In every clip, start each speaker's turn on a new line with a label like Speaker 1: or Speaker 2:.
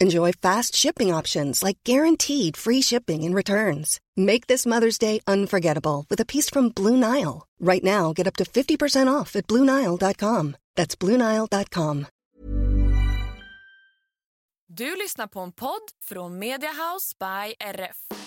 Speaker 1: Enjoy fast shipping options like guaranteed free shipping and returns. Make this Mother's Day unforgettable with a piece from Blue Nile. Right now, get up to 50% off at BlueNile.com. That's BlueNile.com.
Speaker 2: Du lyssnar på en podd från Media House by RF.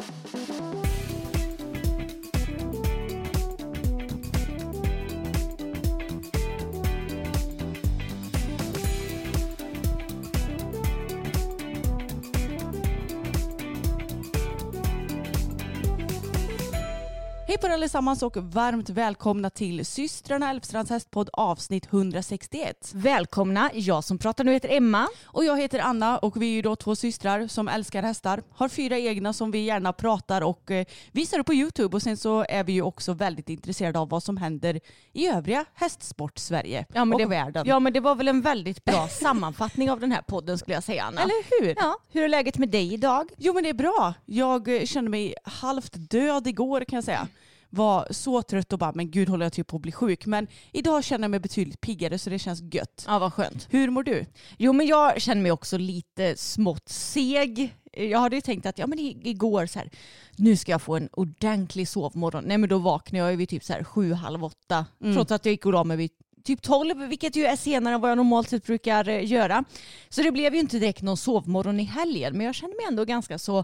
Speaker 3: Hej på er allesammans och varmt välkomna till systrarna Älvstrands hästpodd avsnitt 161.
Speaker 4: Välkomna, jag som pratar nu heter Emma.
Speaker 3: Och jag heter Anna och vi är ju då två systrar som älskar hästar. Har fyra egna som vi gärna pratar och eh, visar upp på YouTube och sen så är vi ju också väldigt intresserade av vad som händer i övriga hästsport-Sverige
Speaker 4: Ja,
Speaker 3: och
Speaker 4: det,
Speaker 3: världen.
Speaker 4: Ja men det var väl en väldigt bra sammanfattning av den här podden skulle jag säga Anna.
Speaker 3: Eller hur?
Speaker 4: Ja, hur är läget med dig idag?
Speaker 3: Jo men det är bra. Jag eh, kände mig halvt död igår kan jag säga. Var så trött och bara men gud håller jag typ på att bli sjuk. Men idag känner jag mig betydligt piggare så det känns gött.
Speaker 4: Ja vad skönt.
Speaker 3: Hur mår du?
Speaker 4: Jo men jag känner mig också lite smått seg. Jag hade ju tänkt att ja, men igår så här, nu ska jag få en ordentlig sovmorgon. Nej men då vaknade jag ju vid typ så här sju, halv åtta. Trots att jag gick och la mig vid typ tolv, vilket ju är senare än vad jag normalt sett brukar eh, göra. Så det blev ju inte direkt någon sovmorgon i helgen. Men jag känner mig ändå ganska så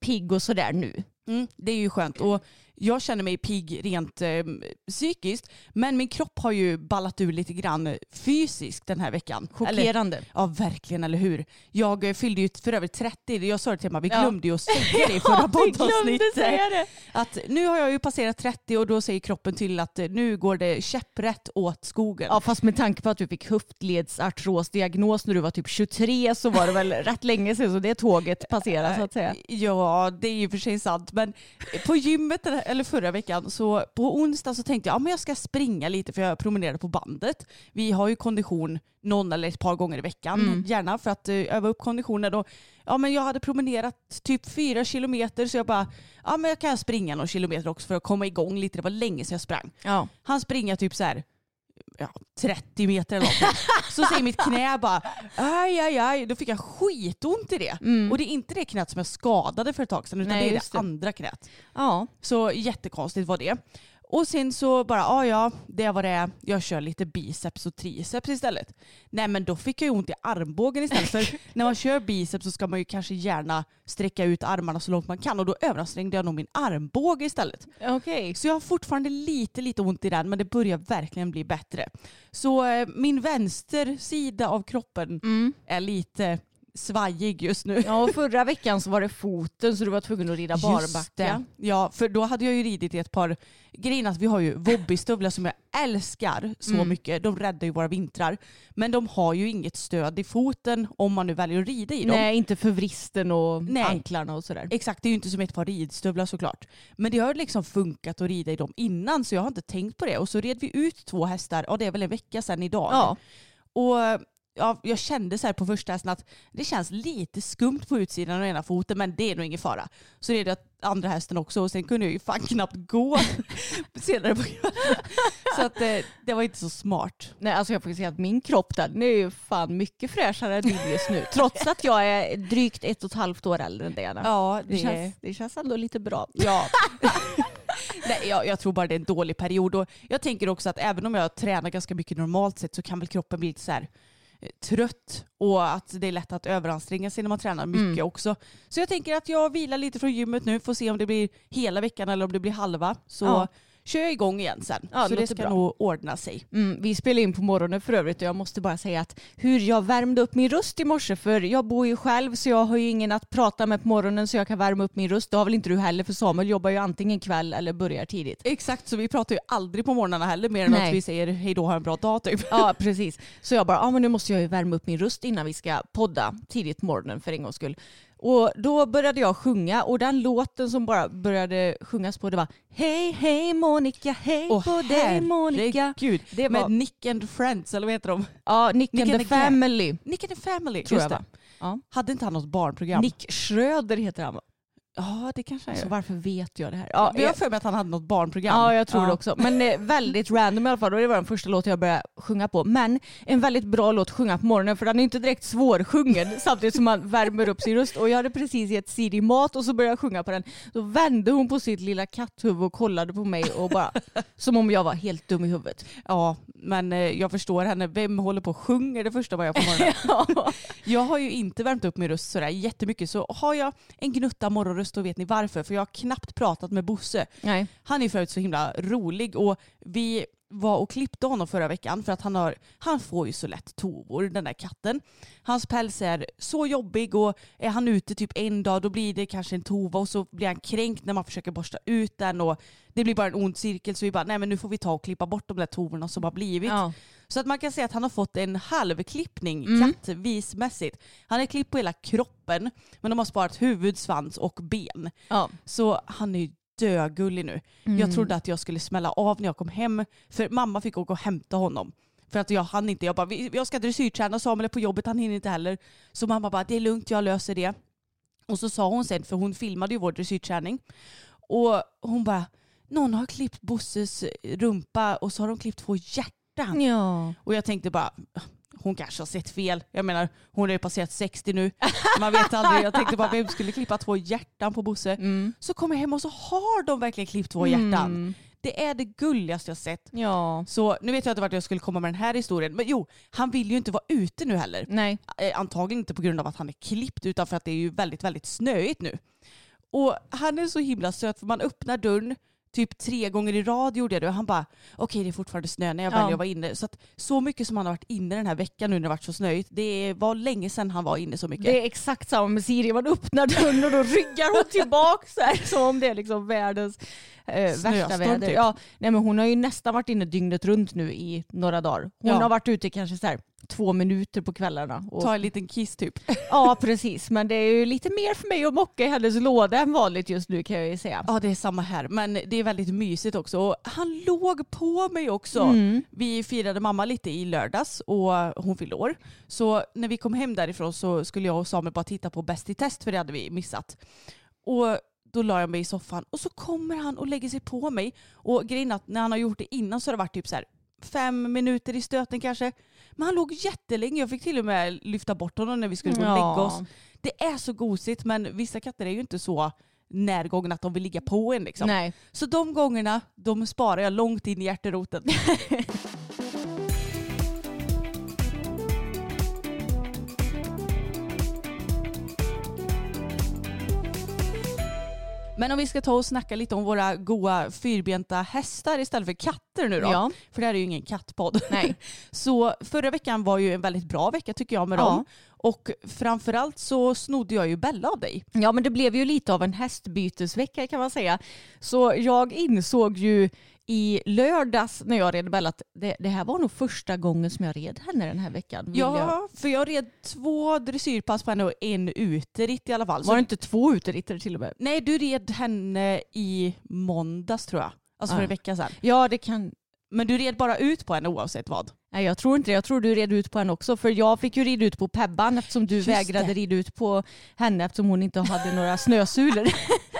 Speaker 4: pigg och sådär nu.
Speaker 3: Mm, det är ju skönt. Och jag känner mig pigg rent eh, psykiskt. Men min kropp har ju ballat ur lite grann fysiskt den här veckan. Eller,
Speaker 4: Chockerande.
Speaker 3: ja verkligen, eller hur? Jag eh, fyllde ju för övrigt 30. Jag sa det till Emma, vi glömde ju att säga det i förra poddavsnittet. Att nu har jag ju passerat 30 och då säger kroppen till att eh, nu går det käpprätt åt skogen.
Speaker 4: Ja fast med tanke på att du fick höftledsartrosdiagnos när du var typ 23 så var det väl rätt länge sedan så det tåget passerade så att säga.
Speaker 3: Ja, det är ju för sig sant. Men på gymmet, den här- eller förra veckan, så på onsdag så tänkte jag att ja, men jag ska springa lite för jag promenerade på bandet. Vi har ju kondition någon eller ett par gånger i veckan,
Speaker 4: Mm.
Speaker 3: gärna för att eh, öva upp konditionen. Och, ja, men jag hade promenerat typ fyra kilometer så jag bara, ja men jag kan springa några kilometer också för att komma igång lite. Det var länge sedan jag sprang.
Speaker 4: Ja.
Speaker 3: Han springer typ så här ja, 30 meter eller något. Så säger mitt knä bara aj, aj, aj. Då fick jag skitont i det. Och det är inte det knät som jag skadade för ett tag sedan utan
Speaker 4: Mm. Nej,
Speaker 3: det är det
Speaker 4: det.
Speaker 3: andra knät.
Speaker 4: ja.
Speaker 3: Så jättekonstigt var det. Och sen så bara, ja ja, det var det. Jag kör lite biceps och triceps istället. Nej men då fick jag ju ont i armbågen istället. För när man kör biceps så ska man ju kanske gärna sträcka ut armarna så långt man kan. Och då överansträngde jag nog min armbåge istället.
Speaker 4: Okej.
Speaker 3: Så jag har fortfarande lite, lite ont i den men det börjar verkligen bli bättre. Så eh, min vänster sida av kroppen är lite svajig just nu.
Speaker 4: Ja och förra veckan så var det foten så du var tvungen att rida barbacka.
Speaker 3: Ja, för då hade jag ju ridit i ett par grejer. Att vi har ju vobbystövlar som jag älskar så
Speaker 4: Mm.
Speaker 3: mycket. De räddar ju våra vintrar. Men de har ju inget stöd i foten om man nu väljer att rida i dem.
Speaker 4: Nej inte för vristen och
Speaker 3: Nej.
Speaker 4: anklarna och sådär.
Speaker 3: Exakt, det är ju inte som ett par ridstövlar såklart. Men det har liksom funkat att rida i dem innan så jag har inte tänkt på det. Och så red vi ut två hästar, ja det är väl en vecka sedan idag.
Speaker 4: Ja.
Speaker 3: Och ja, jag kände så här på första hästen att det känns lite skumt på utsidan av ena foten men det är nog ingen fara. Så red jag andra hästen också och sen kunde jag ju fan knappt gå senare på kvällen. Så att eh, det var inte så smart.
Speaker 4: Nej alltså jag får säga att min kropp där, den är ju fan mycket fräschare än din just nu. Trots att jag är drygt ett och ett halvt år äldre än dig Anna.
Speaker 3: Ja,
Speaker 4: Det, känns, det känns ändå lite bra.
Speaker 3: Ja. Nej, jag, jag tror bara det är en dålig period. Och jag tänker också att även om jag tränar ganska mycket normalt sett så kan väl kroppen bli lite så här trött och att det är lätt att överanstränga sig när man tränar mycket
Speaker 4: Mm.
Speaker 3: också. Så jag tänker att jag vilar lite från gymmet nu, får se om det blir hela veckan eller om det blir halva. Så
Speaker 4: Ja.
Speaker 3: Kör jag igång igen sen.
Speaker 4: Ja,
Speaker 3: så det ska
Speaker 4: bra.
Speaker 3: nog ordna sig.
Speaker 4: Mm, vi spelade in på morgonen för övrigt och jag måste bara säga att hur jag värmde upp min röst i morse för jag bor ju själv så jag har ju ingen att prata med på morgonen så jag kan värma upp min röst. Det har väl inte du heller för Samuel jobbar ju antingen kväll eller börjar tidigt.
Speaker 3: Exakt, så vi pratar ju aldrig på morgnarna heller mer än
Speaker 4: Nej.
Speaker 3: att vi säger hej då, ha en bra dag typ.
Speaker 4: Ja precis. Så jag bara, ja men nu måste jag ju värma upp min röst innan vi ska podda tidigt på morgonen för en gångs skull. Och då började jag sjunga och den låten som bara började sjungas på det var Hej hej Monica, hej
Speaker 3: Åh,
Speaker 4: på dig Monica.
Speaker 3: herregud.
Speaker 4: Det var,
Speaker 3: Med Nick and Friends, eller vad heter de?
Speaker 4: ja, Nick,
Speaker 3: Nick
Speaker 4: and
Speaker 3: and
Speaker 4: the
Speaker 3: the.
Speaker 4: Family
Speaker 3: Nick and the Family,
Speaker 4: tror
Speaker 3: just
Speaker 4: jag va? Ja.
Speaker 3: Hade inte han något barnprogram?
Speaker 4: Nick Schröder heter han va?
Speaker 3: Ja, det kanske han
Speaker 4: Så
Speaker 3: gör.
Speaker 4: varför vet jag det här?
Speaker 3: Ja,
Speaker 4: Ja,
Speaker 3: jag har för mig att han hade något barnprogram.
Speaker 4: Ja, jag tror
Speaker 3: Ja.
Speaker 4: det också. Men eh, väldigt random i alla fall. Och det var den första låten jag började sjunga på. Men en väldigt bra låt att sjunga på morgonen för den är inte direkt svårsjungen samtidigt som man värmer upp sin röst. Och jag hade precis gett Siri mat och så började jag sjunga på den. Då vände hon på sitt lilla katthuvud och kollade på mig och bara som om jag var helt dum i huvudet.
Speaker 3: Ja, men eh, jag förstår henne. Vem håller på och sjunger det första man gör på morgonen? Jag har ju inte värmt upp min röst sådär jättemycket så har jag en gnutta morgonröst då vet ni varför. För jag har knappt pratat med Bosse.
Speaker 4: Nej.
Speaker 3: Han är förut så himla rolig och vi var och klippte honom förra veckan för att han, har, han får ju så lätt tovor den där katten. Hans päls är så jobbig och är han ute typ en dag då blir det kanske en tova och så blir han kränkt när man försöker borsta ut den och det blir bara en ond cirkel så vi bara nej men nu får vi ta och klippa bort de där tovorna som har blivit.
Speaker 4: Ja.
Speaker 3: Så att man kan säga att han har fått en halvklippning
Speaker 4: Mm.
Speaker 3: kattvismässigt. Han är klippt på hela kroppen men de har sparat huvud, svans och ben.
Speaker 4: Ja.
Speaker 3: Så han är ju dögullig nu.
Speaker 4: Mm.
Speaker 3: Jag trodde att jag skulle smälla av när jag kom hem för mamma fick åka och hämta honom. För att jag hann inte. Jag bara, "Vi- jag ska dressyrträna, Samuel är på jobbet, han hinner inte heller. Så mamma bara, det är lugnt, jag löser det. Och så sa hon sen, för hon filmade ju vår dressyrträning. Och hon bara, någon har klippt Bosses rumpa och så har de klippt två hjärtan.
Speaker 4: Ja.
Speaker 3: Och jag tänkte bara, hon kanske har sett fel. Jag menar, hon har ju passerat 60 nu. Man vet aldrig. Jag tänkte bara, vem skulle klippa två hjärtan på Bosse?
Speaker 4: Mm.
Speaker 3: Så kommer jag hem och så har de verkligen klippt två hjärtan.
Speaker 4: Mm.
Speaker 3: Det är det gulligaste jag sett.
Speaker 4: Ja.
Speaker 3: Så nu vet jag inte vart jag skulle komma med den här historien. Men jo, han vill ju inte vara ute nu heller.
Speaker 4: Nej.
Speaker 3: Eh, Antagligen inte på grund av att han är klippt utan för att det är ju väldigt, väldigt snöigt nu. Och han är så himla söt för man öppnar dörren typ tre gånger i rad gjorde jag det och han bara okej det är fortfarande snö när jag
Speaker 4: Ja.
Speaker 3: väljer att vara inne. Så, att, så mycket som han har varit inne den här veckan nu när det varit så snöigt. Det var länge sedan han var inne så mycket.
Speaker 4: Det är exakt samma med Siri. Man öppnar dörren och då ryggar hon tillbaka så här, som om det är liksom världens eh, värsta väder.
Speaker 3: typ.
Speaker 4: Ja, nej, men hon har ju nästan varit inne dygnet runt nu i några dagar. Hon
Speaker 3: Ja.
Speaker 4: har varit ute kanske så här, två minuter på kvällarna. Och,
Speaker 3: Ta en liten kiss typ.
Speaker 4: Ja precis, men det är ju lite mer för mig att mocka i hennes låda än vanligt just nu kan jag ju säga.
Speaker 3: Ja det är samma här men det är väldigt mysigt också. Och han låg på mig också.
Speaker 4: Mm.
Speaker 3: Vi firade mamma lite i lördags och hon fyllde år. Så när vi kom hem därifrån så skulle jag och Samuel bara titta på Bäst i test för det hade vi missat. Och då la jag mig i soffan och så kommer han och lägger sig på mig. Och grejen att när han har gjort det innan så har det varit typ så här fem minuter i stöten kanske. Men han låg jättelänge. Jag fick till och med lyfta bort honom när vi skulle gå och lägga oss. Det är så gosigt men vissa katter är ju inte så närgångna att de vill ligga på en. Liksom.
Speaker 4: Nej.
Speaker 3: Så de gångerna de sparar jag långt in i hjärteroten. Men om vi ska ta och snacka lite om våra goa fyrbenta hästar istället för katter nu då.
Speaker 4: Ja.
Speaker 3: För det här är ju ingen kattpodd.
Speaker 4: Nej.
Speaker 3: Så förra veckan var ju en väldigt bra vecka tycker jag med
Speaker 4: Ja.
Speaker 3: dem. Och framförallt så snodde jag ju Bella av dig.
Speaker 4: Ja men det blev ju lite av en hästbytesvecka kan man säga. Så jag insåg ju i lördags när jag red Bella att det, det här var nog första gången som jag red henne den här veckan. vill jag-
Speaker 3: Ja, för jag red två dressyrpass på henne och en uteritt i alla fall.
Speaker 4: Var det inte två uteritter till och med?
Speaker 3: Nej, du red henne i måndags tror jag. Alltså för
Speaker 4: Ja.
Speaker 3: en vecka sedan.
Speaker 4: Ja det kan...
Speaker 3: Men du red bara ut på henne oavsett vad.
Speaker 4: Nej jag tror inte det. Jag tror du red ut på henne också. För jag fick ju rida ut på Pebban eftersom du
Speaker 3: Just
Speaker 4: vägrade
Speaker 3: det.
Speaker 4: rida ut på henne eftersom hon inte hade några snösulor.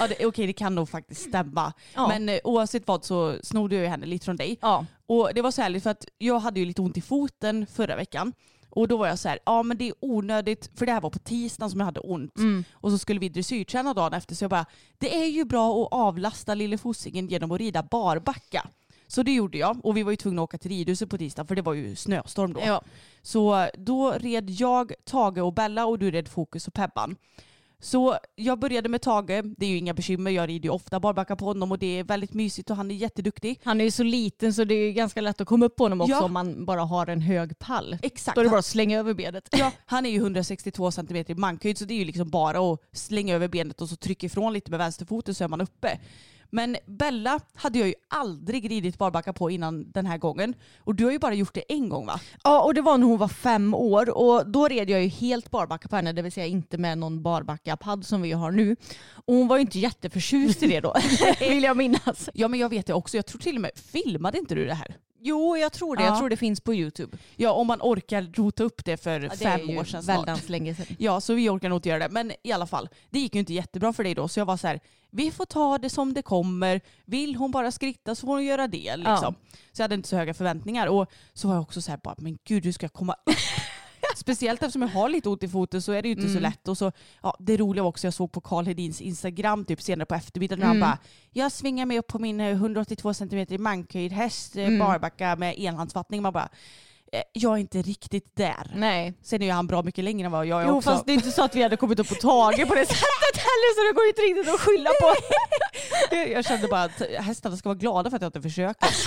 Speaker 3: Ja, det, okej, det kan nog faktiskt stämma.
Speaker 4: Ja.
Speaker 3: Men eh, oavsett vad så snodde jag ju henne lite från dig.
Speaker 4: ja.
Speaker 3: Och det var så härligt för att jag hade ju lite ont i foten förra veckan. Och då var jag så här, ja men det är onödigt, för det här var på tisdagen som jag hade ont.
Speaker 4: Mm.
Speaker 3: Och så skulle vi dressyrträna dagen efter så jag bara, det är ju bra att avlasta lille fossingen genom att rida barbacka. Så det gjorde jag och vi var ju tvungna att åka till ridhuset på tisdag för det var ju snöstorm då.
Speaker 4: ja.
Speaker 3: Så då red jag, Tage och Bella och du red Fokus och Pebban. Så jag började med Tage, det är ju inga bekymmer, jag rider ju ofta barbacka på honom och det är väldigt mysigt och han är jätteduktig.
Speaker 4: Han är ju så liten så det är ganska lätt att komma upp på honom också
Speaker 3: Ja.
Speaker 4: om man bara har en hög pall.
Speaker 3: Exakt.
Speaker 4: Då är det bara att slänga över benet.
Speaker 3: Ja, han är ju 162 cm i mankhöjd så det är ju liksom bara att slänga över benet och så trycka ifrån lite med vänsterfoten så är man uppe. Men Bella hade jag ju aldrig ridit barbacka på innan den här gången. Och du har ju bara gjort det en gång va?
Speaker 4: Ja och det var när hon var fem år och då red jag ju helt barbacka på henne, det vill säga inte med någon barbacka-padd som vi har nu. Och hon var ju inte jätteförtjust i det då, vill jag minnas.
Speaker 3: Ja men jag vet det också, jag tror till och med, filmade inte du det här?
Speaker 4: Jo jag tror det,
Speaker 3: Ja.
Speaker 4: jag tror det finns på YouTube.
Speaker 3: Ja om man orkar rota upp det för
Speaker 4: Ja, det
Speaker 3: fem år sedan snart.
Speaker 4: Väldans länge sedan.
Speaker 3: Ja, så vi orkar nog inte göra det. Men i alla fall, det gick ju inte jättebra för dig då. Så jag var så här, vi får ta det som det kommer. Vill hon bara skritta så får hon göra det. Liksom. Så jag hade inte så höga förväntningar. Och så var jag också så här, bara, men gud hur ska jag komma upp? Speciellt eftersom jag har lite ont i foten så är det ju inte så
Speaker 4: Mm.
Speaker 3: lätt. Och så, ja, det roliga var också, jag såg på Karl Hedins Instagram typ senare på eftermiddagen.
Speaker 4: Mm.
Speaker 3: Och han bara, jag svingar mig upp på min eh, 182 cm i mankhöjd häst, eh,
Speaker 4: Mm.
Speaker 3: barbacka med enhandsfattning. Man bara, eh, jag är inte riktigt där.
Speaker 4: Nej.
Speaker 3: Sen är ju han bra mycket längre än vad jag är
Speaker 4: Jo
Speaker 3: också.
Speaker 4: fast det är inte så att vi hade kommit upp på Tage på det sättet heller så det går inte riktigt att skylla på.
Speaker 3: Jag kände bara att hästarna ska vara glada för att jag inte försöker.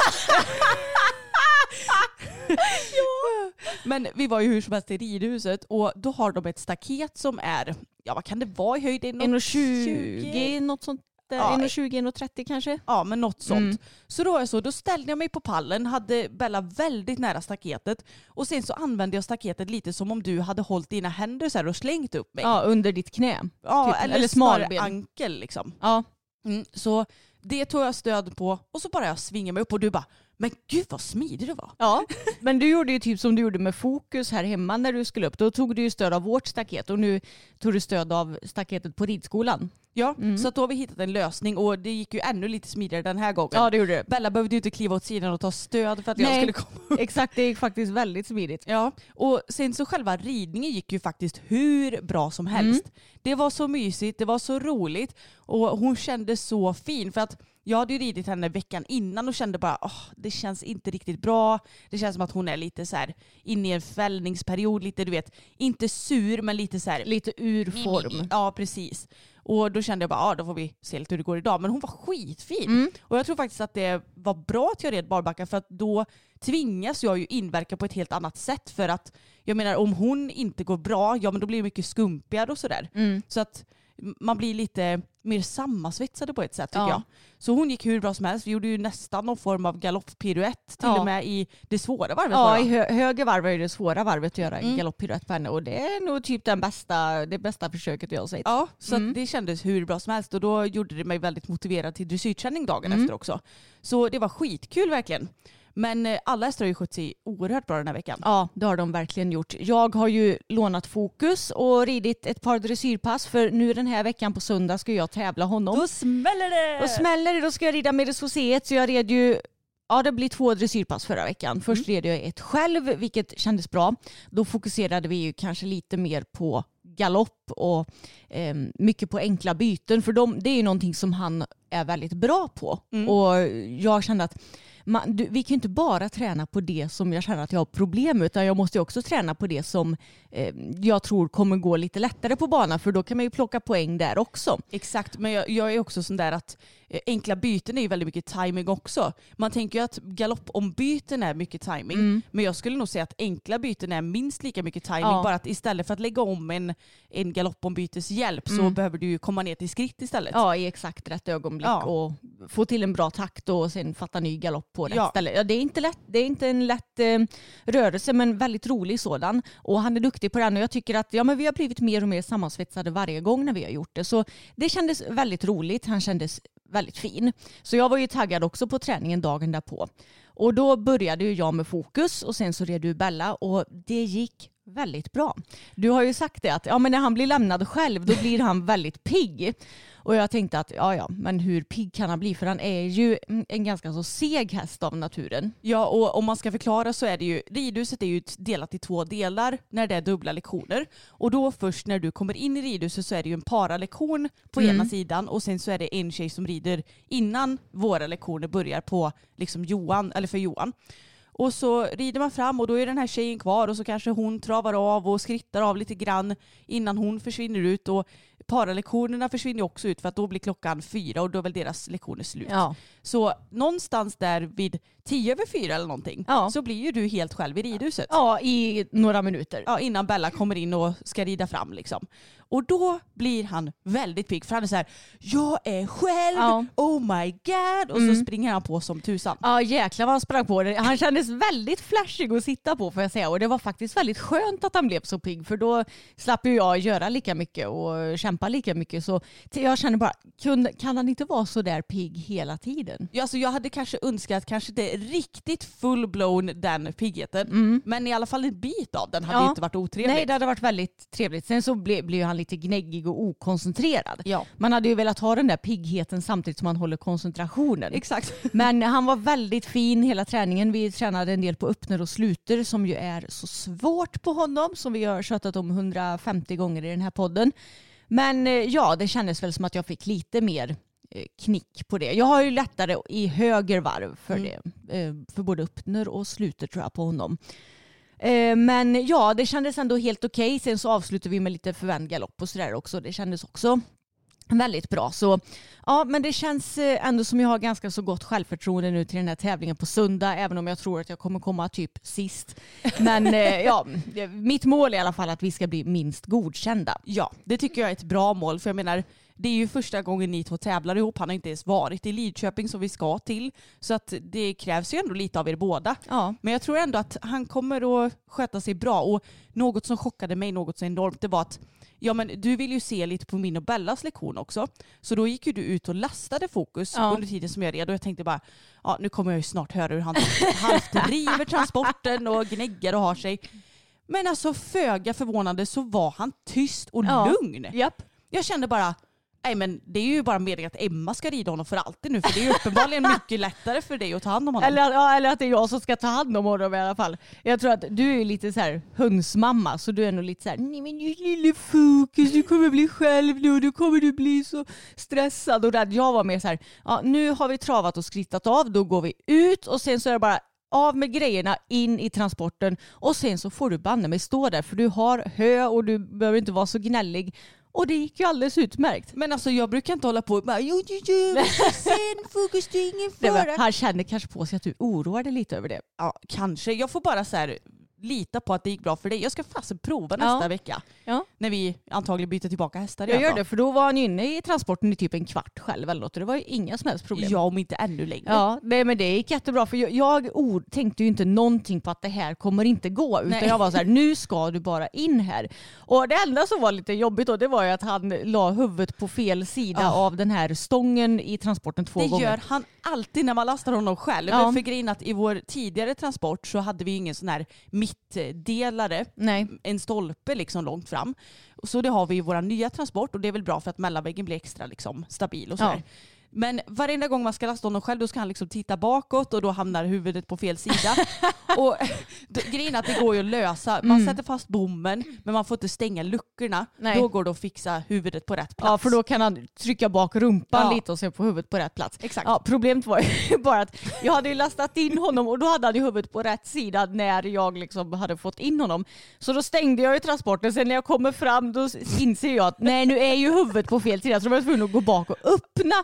Speaker 3: Men vi var ju hur som helst i ridhuset och då har de ett staket som är, ja vad kan det vara i höjd?
Speaker 4: 1,20 något sånt där.
Speaker 3: Ja.
Speaker 4: 1,20, 1,30 kanske.
Speaker 3: Ja men något sånt.
Speaker 4: Mm.
Speaker 3: Så då så, då ställde jag mig på pallen, hade Bella väldigt nära staketet och sen så använde jag staketet lite som om du hade hållit dina händer så och slängt upp mig.
Speaker 4: Ja, under ditt knä.
Speaker 3: Ja,
Speaker 4: typ.
Speaker 3: eller,
Speaker 4: Eller
Speaker 3: snarare ankel liksom.
Speaker 4: Ja.
Speaker 3: Mm, så det tog jag stöd på och så bara jag svingade mig upp och du bara, men gud vad smidig du var.
Speaker 4: ja, men du gjorde ju typ som du gjorde med fokus här hemma när du skulle upp. Då tog du ju stöd av vårt staket och nu tog du stöd av staketet på ridskolan.
Speaker 3: Ja,
Speaker 4: Mm.
Speaker 3: så då har vi hittat en lösning och det gick ju ännu lite smidigare den här gången.
Speaker 4: Ja, det gjorde du.
Speaker 3: Bella behövde ju inte kliva åt sidan och ta stöd för att jag
Speaker 4: Nej.
Speaker 3: skulle komma upp.
Speaker 4: Exakt, det gick faktiskt väldigt smidigt.
Speaker 3: Ja, och sen så själva ridningen gick ju faktiskt hur bra som
Speaker 4: Mm.
Speaker 3: helst. Det var så mysigt, det var så roligt och hon kände så fin för att jag hade ju ridit henne veckan innan och kände bara åh, det känns inte riktigt bra. Det känns som att hon är lite så här inne i en fällningsperiod, lite du vet, inte sur men lite så här
Speaker 4: Lite ur form.
Speaker 3: Ja, precis. Och då kände jag bara, ja då får vi se lite hur det går idag. Men hon var skitfin.
Speaker 4: Mm.
Speaker 3: Och jag tror faktiskt att det var bra att jag red barbacka för att då tvingas jag ju inverka på ett helt annat sätt. För att jag menar om hon inte går bra, ja men då blir det mycket skumpigare och sådär.
Speaker 4: Mm.
Speaker 3: Så att man blir lite mer sammansvetsade på ett sätt tycker
Speaker 4: Ja.
Speaker 3: jag. Så hon gick hur bra som helst. Vi gjorde ju nästan någon form av galopppiruett till
Speaker 4: Ja.
Speaker 3: och med i det svåra varvet.
Speaker 4: Ja,
Speaker 3: bara.
Speaker 4: i hö höger varv är det svåra varvet att göra en
Speaker 3: Mm.
Speaker 4: galopppiruett på henne och det är nog typ den bästa, det bästa försöket jag har sett.
Speaker 3: Ja, så
Speaker 4: Mm.
Speaker 3: det kändes hur bra som helst och då gjorde det mig väldigt motiverad till dressyrträning dagen
Speaker 4: Mm.
Speaker 3: efter också. Så det var skitkul verkligen. Men eh, alla hästar har ju skött sig oerhört bra den här veckan.
Speaker 4: Ja, det har de verkligen gjort. Jag har ju lånat fokus och ridit ett par dressyrpass för nu den här veckan på söndag ska jag tävla honom.
Speaker 3: smäller det!
Speaker 4: Då smäller det, då ska jag rida med Foséet så jag red ju Ja det blir två dressyrpass förra veckan. Först red jag ett själv vilket kändes bra. Då fokuserade vi ju kanske lite mer på galopp och eh, mycket på enkla byten för de, det är ju någonting som han är väldigt bra på.
Speaker 3: Mm.
Speaker 4: Och jag kände att man, du, vi kan ju inte bara träna på det som jag känner att jag har problem med utan jag måste ju också träna på det som eh, jag tror kommer gå lite lättare på banan för då kan man ju plocka poäng där också.
Speaker 3: Exakt, men jag, jag är också sån där att eh, enkla byten är ju väldigt mycket timing också. Man tänker ju att galoppombyten är mycket timing,
Speaker 4: Mm.
Speaker 3: men jag skulle nog säga att enkla byten är minst lika mycket timing.
Speaker 4: Ja.
Speaker 3: Bara att istället för att lägga om en, en galoppombytes hjälp så
Speaker 4: Mm.
Speaker 3: behöver du ju komma ner till skritt istället.
Speaker 4: Ja, i exakt rätt ögonblick
Speaker 3: Ja.
Speaker 4: och få till en bra takt och sen fatta ny galopp på rätt
Speaker 3: Ja.
Speaker 4: ställe. Ja, det, är inte lätt, det är inte en lätt eh, rörelse men väldigt rolig sådan. Och han är duktig på den och jag tycker att ja, men vi har blivit mer och mer sammansvetsade varje gång när vi har gjort det. Så det kändes väldigt roligt. Han kändes väldigt fin. Så jag var ju taggad också på träningen dagen därpå. Och då började ju jag med fokus och sen så red du Bella och det gick väldigt bra. Du har ju sagt det att ja, men när han blir lämnad själv då blir han väldigt pigg. Och jag tänkte att ja, ja, men hur pigg kan han bli? För han är ju en ganska så seg häst av naturen.
Speaker 3: Ja, och om man ska förklara så är det ju, ridhuset är ju delat i två delar när det är dubbla lektioner. Och då först när du kommer in i ridhuset så är det ju en paralektion på
Speaker 4: Mm.
Speaker 3: ena sidan och sen så är det en tjej som rider innan våra lektioner börjar på liksom Johan, eller för Johan. Och så rider man fram och då är den här tjejen kvar och så kanske hon travar av och skrittar av lite grann innan hon försvinner ut. Och paralektionerna försvinner också ut för att då blir klockan fyra och då är väl deras lektioner slut.
Speaker 4: Ja.
Speaker 3: Så någonstans där vid tio över fyra eller någonting
Speaker 4: Ja.
Speaker 3: så blir ju du helt själv i ridhuset.
Speaker 4: ja, i några minuter.
Speaker 3: Ja, innan Bella kommer in och ska rida fram liksom. Och då blir han väldigt pigg för han är så här, jag är själv,
Speaker 4: Ja.
Speaker 3: oh my god. Och
Speaker 4: Mm.
Speaker 3: så springer han på som tusan.
Speaker 4: Ja jäklar vad han sprang på. Han kändes väldigt flashig att sitta på får jag säga. Och det var faktiskt väldigt skönt att han blev så pigg för då slapp ju jag göra lika mycket och kämpa lika mycket. Så jag känner bara, kan han inte vara så där pigg hela tiden?
Speaker 3: Ja, Alltså jag hade kanske önskat kanske inte riktigt full-blown den piggheten. Men i alla fall en bit av den hade
Speaker 4: Mm. Ja.
Speaker 3: inte varit otrevligt.
Speaker 4: Nej det hade varit väldigt trevligt. Sen så blev, blev han lite gnäggig och okoncentrerad.
Speaker 3: Ja.
Speaker 4: Man hade ju velat ha den där piggheten samtidigt som man håller koncentrationen.
Speaker 3: Exakt.
Speaker 4: Men han var väldigt fin hela träningen. Vi tränade en del på öppner och sluter som ju är så svårt på honom som vi har tjatat om 150 gånger i den här podden. Men eh, ja, det kändes väl som att jag fick lite mer eh, knick på det. Jag har ju lättare i höger varv för det. eh, För både öppner och sluter tror jag på honom. Eh, Men ja, det kändes ändå helt okej. Sen så avslutade vi med lite förvänd galopp och sådär också. Det kändes också väldigt bra. Så ja, men det känns eh, ändå som jag har ganska så gott självförtroende nu till den här tävlingen på söndag, även om jag tror att jag kommer komma typ sist. Men eh, ja, mitt mål är i alla fall att vi ska bli minst godkända.
Speaker 3: Ja, det tycker jag är ett bra mål. För jag menar, det är ju första gången ni två tävlar ihop. Han har inte ens varit i Lidköping som vi ska till. Så att det krävs ju ändå lite av er båda.
Speaker 4: Ja.
Speaker 3: Men jag tror ändå att han kommer att sköta sig bra. Och något som chockade mig något så enormt det var att ja, men du vill ju se lite på min och Bellas lektion också. Så då gick ju du ut och lastade fokus
Speaker 4: Ja.
Speaker 3: under tiden som jag red. Och jag tänkte bara, ja, nu kommer jag ju snart höra hur han halvt driver transporten och gnäggar och har sig. Men alltså föga förvånande så var han tyst och
Speaker 4: Ja.
Speaker 3: lugn.
Speaker 4: Japp.
Speaker 3: Jag kände bara, nej men det är ju bara meningen att Emma ska rida honom för alltid nu. För det är ju uppenbarligen mycket lättare för dig att ta hand om honom.
Speaker 4: Eller, ja, eller att det är jag som ska ta hand om honom i alla fall. Jag tror att du är lite så här hönsmamma så du är nog lite så här, nej men du lille fokus, du kommer bli själv nu och då kommer du bli så stressad och rädd. Jag var mer så här, ja nu har vi travat och skrittat av, då går vi ut och sen så är det bara av med grejerna in i transporten och sen så får du banne mig stå där för du har hö och du behöver inte vara så gnällig. Och det gick ju alldeles utmärkt.
Speaker 3: Men alltså jag brukar inte hålla på och bara jo, jo, jo, sen fokus, det är ingen fara.
Speaker 4: han kände kanske på sig att du oroade lite över det.
Speaker 3: Ja, kanske. Jag får bara så här lita på att det gick bra för dig. Jag ska fasen prova nästa
Speaker 4: Ja.
Speaker 3: vecka.
Speaker 4: Ja.
Speaker 3: När vi antagligen byter tillbaka hästar
Speaker 4: Jag gör det för då var han inne i transporten i typ en kvart själv eller något det var ju inga som helst problem.
Speaker 3: Ja, om inte ännu längre.
Speaker 4: Ja, nej, men det gick jättebra för jag, jag ord, tänkte ju inte någonting på att det här kommer inte gå utan
Speaker 3: Nej.
Speaker 4: jag var så här, nu ska du bara in här. Och det enda som var lite jobbigt då det var ju att han la huvudet på fel sida
Speaker 3: Ja.
Speaker 4: av den här stången i transporten två
Speaker 3: Det
Speaker 4: gånger.
Speaker 3: gör han alltid när man lastar honom själv.
Speaker 4: Ja.
Speaker 3: För grejen att i vår tidigare transport så hade vi ingen sån här mittdelare.
Speaker 4: Nej.
Speaker 3: En stolpe liksom långt fram. Så det har vi i vår nya transport och det är väl bra för att mellanväggen blir extra liksom stabil och sådär.
Speaker 4: Ja.
Speaker 3: Men varenda gång man ska lasta honom själv då ska han liksom titta bakåt och då hamnar huvudet på fel sida. och grejen är att det går ju att lösa. Man
Speaker 4: Mm.
Speaker 3: sätter fast bommen men man får inte stänga luckorna.
Speaker 4: Nej.
Speaker 3: Då går det att fixa huvudet på rätt plats.
Speaker 4: Ja för då kan han trycka bak rumpan
Speaker 3: Ja.
Speaker 4: lite och sen få huvudet på rätt plats.
Speaker 3: Exakt.
Speaker 4: Ja, problemet var ju bara att jag hade ju lastat in honom och då hade han ju huvudet på rätt sida när jag liksom hade fått in honom. Så då stängde jag ju transporten. Sen när jag kommer fram då inser jag att nej nu är ju huvudet på fel sida så då var jag tvungen att gå bak och öppna.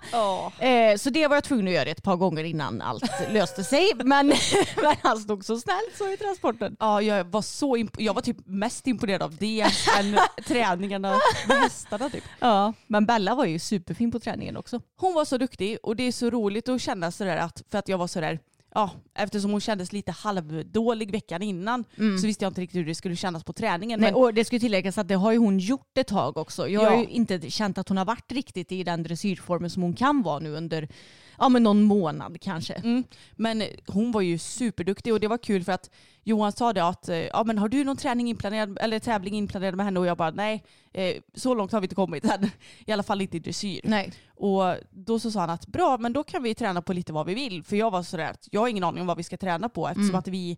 Speaker 3: Ja.
Speaker 4: Eh, så det var jag tvungen att göra ett par gånger innan allt löste sig. Men, men han stod så snällt så i transporten.
Speaker 3: Ja, jag var så imp- jag var typ mest imponerad av det än träningarna med hästarna typ.
Speaker 4: Ja, men Bella var ju superfin på träningen också.
Speaker 3: Hon var så duktig och det är så roligt att känna sådär att, för att jag var sådär, ja, eftersom hon kändes lite halvdålig veckan innan så visste jag inte riktigt hur det skulle kännas på träningen.
Speaker 4: Nej,
Speaker 3: Men,
Speaker 4: och det ju tilläggas att det har ju hon gjort ett tag också. Jag har
Speaker 3: Ja.
Speaker 4: ju inte känt att hon har varit riktigt i den dressyrformen som hon kan vara nu under ja, men någon månad kanske.
Speaker 3: mm, men hon var ju superduktig och det var kul för att Johan sa det att, eh, ja men har du någon träning inplanerad, eller tävling inplanerad med henne? Och jag bara nej, eh, så långt har vi inte kommit än. I alla fall inte i dressyr.
Speaker 4: Nej.
Speaker 3: Och då så sa han att bra, men då kan vi träna på lite vad vi vill. För jag var sådär att jag har ingen aning om vad vi ska träna på eftersom
Speaker 4: Mm.
Speaker 3: att vi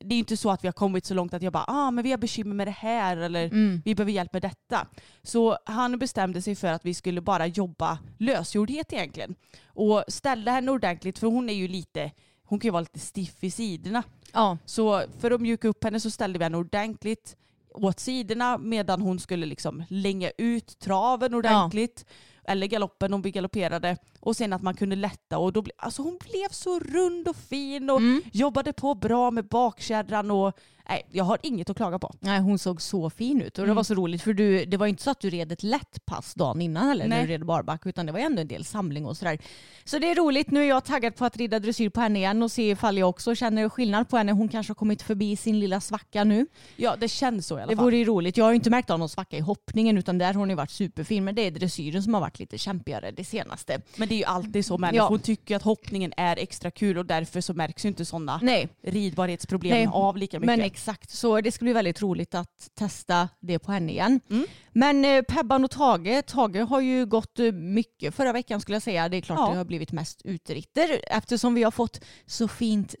Speaker 3: det är inte så att vi har kommit så långt att jag bara ah, men vi har bekymmer med det här eller
Speaker 4: Mm.
Speaker 3: vi behöver hjälp med detta. Så han bestämde sig för att vi skulle bara jobba lösgjordhet egentligen. Och ställa henne ordentligt för hon är ju lite hon kan ju vara lite stiff i sidorna.
Speaker 4: Ja.
Speaker 3: Så för att mjuka upp henne så ställde vi henne ordentligt åt sidorna medan hon skulle liksom länga ut traven ordentligt. Eller galoppen om vi galopperade. Och sen att man kunde lätta. Och då ble, alltså hon blev så rund och fin och
Speaker 4: Mm.
Speaker 3: jobbade på bra med bakkärran. Och, nej, jag har inget att klaga på.
Speaker 4: Nej, hon såg så fin ut och det
Speaker 3: Mm.
Speaker 4: var så roligt för du, det var inte så att du red ett lätt pass dagen innan eller när du red barbacka utan det var ändå en del samling och sådär. Så det är roligt, nu är jag taggad på att rida dressyr på henne igen och se ifall jag också känner skillnad på henne. Hon kanske har kommit förbi sin lilla svacka nu.
Speaker 3: Ja, det känns så i alla
Speaker 4: Det
Speaker 3: fall.
Speaker 4: vore ju roligt. Jag har ju inte märkt av någon svacka i hoppningen utan där har hon ju varit superfin. Men det är dressyren som har varit lite kämpigare det senaste.
Speaker 3: Men det är ju alltid så människor.
Speaker 4: Ja.
Speaker 3: Tycker att hoppningen är extra kul och därför så märks ju inte sådana ridbarhetsproblem
Speaker 4: Nej,
Speaker 3: av lika mycket.
Speaker 4: men exakt. Så det ska bli väldigt roligt att testa det på henne igen.
Speaker 3: Mm.
Speaker 4: Men eh, Pebban och Tage, Tage har ju gått eh, mycket förra veckan skulle jag säga. Det är klart
Speaker 3: Ja.
Speaker 4: det har blivit mest uteritter eftersom vi har fått så fint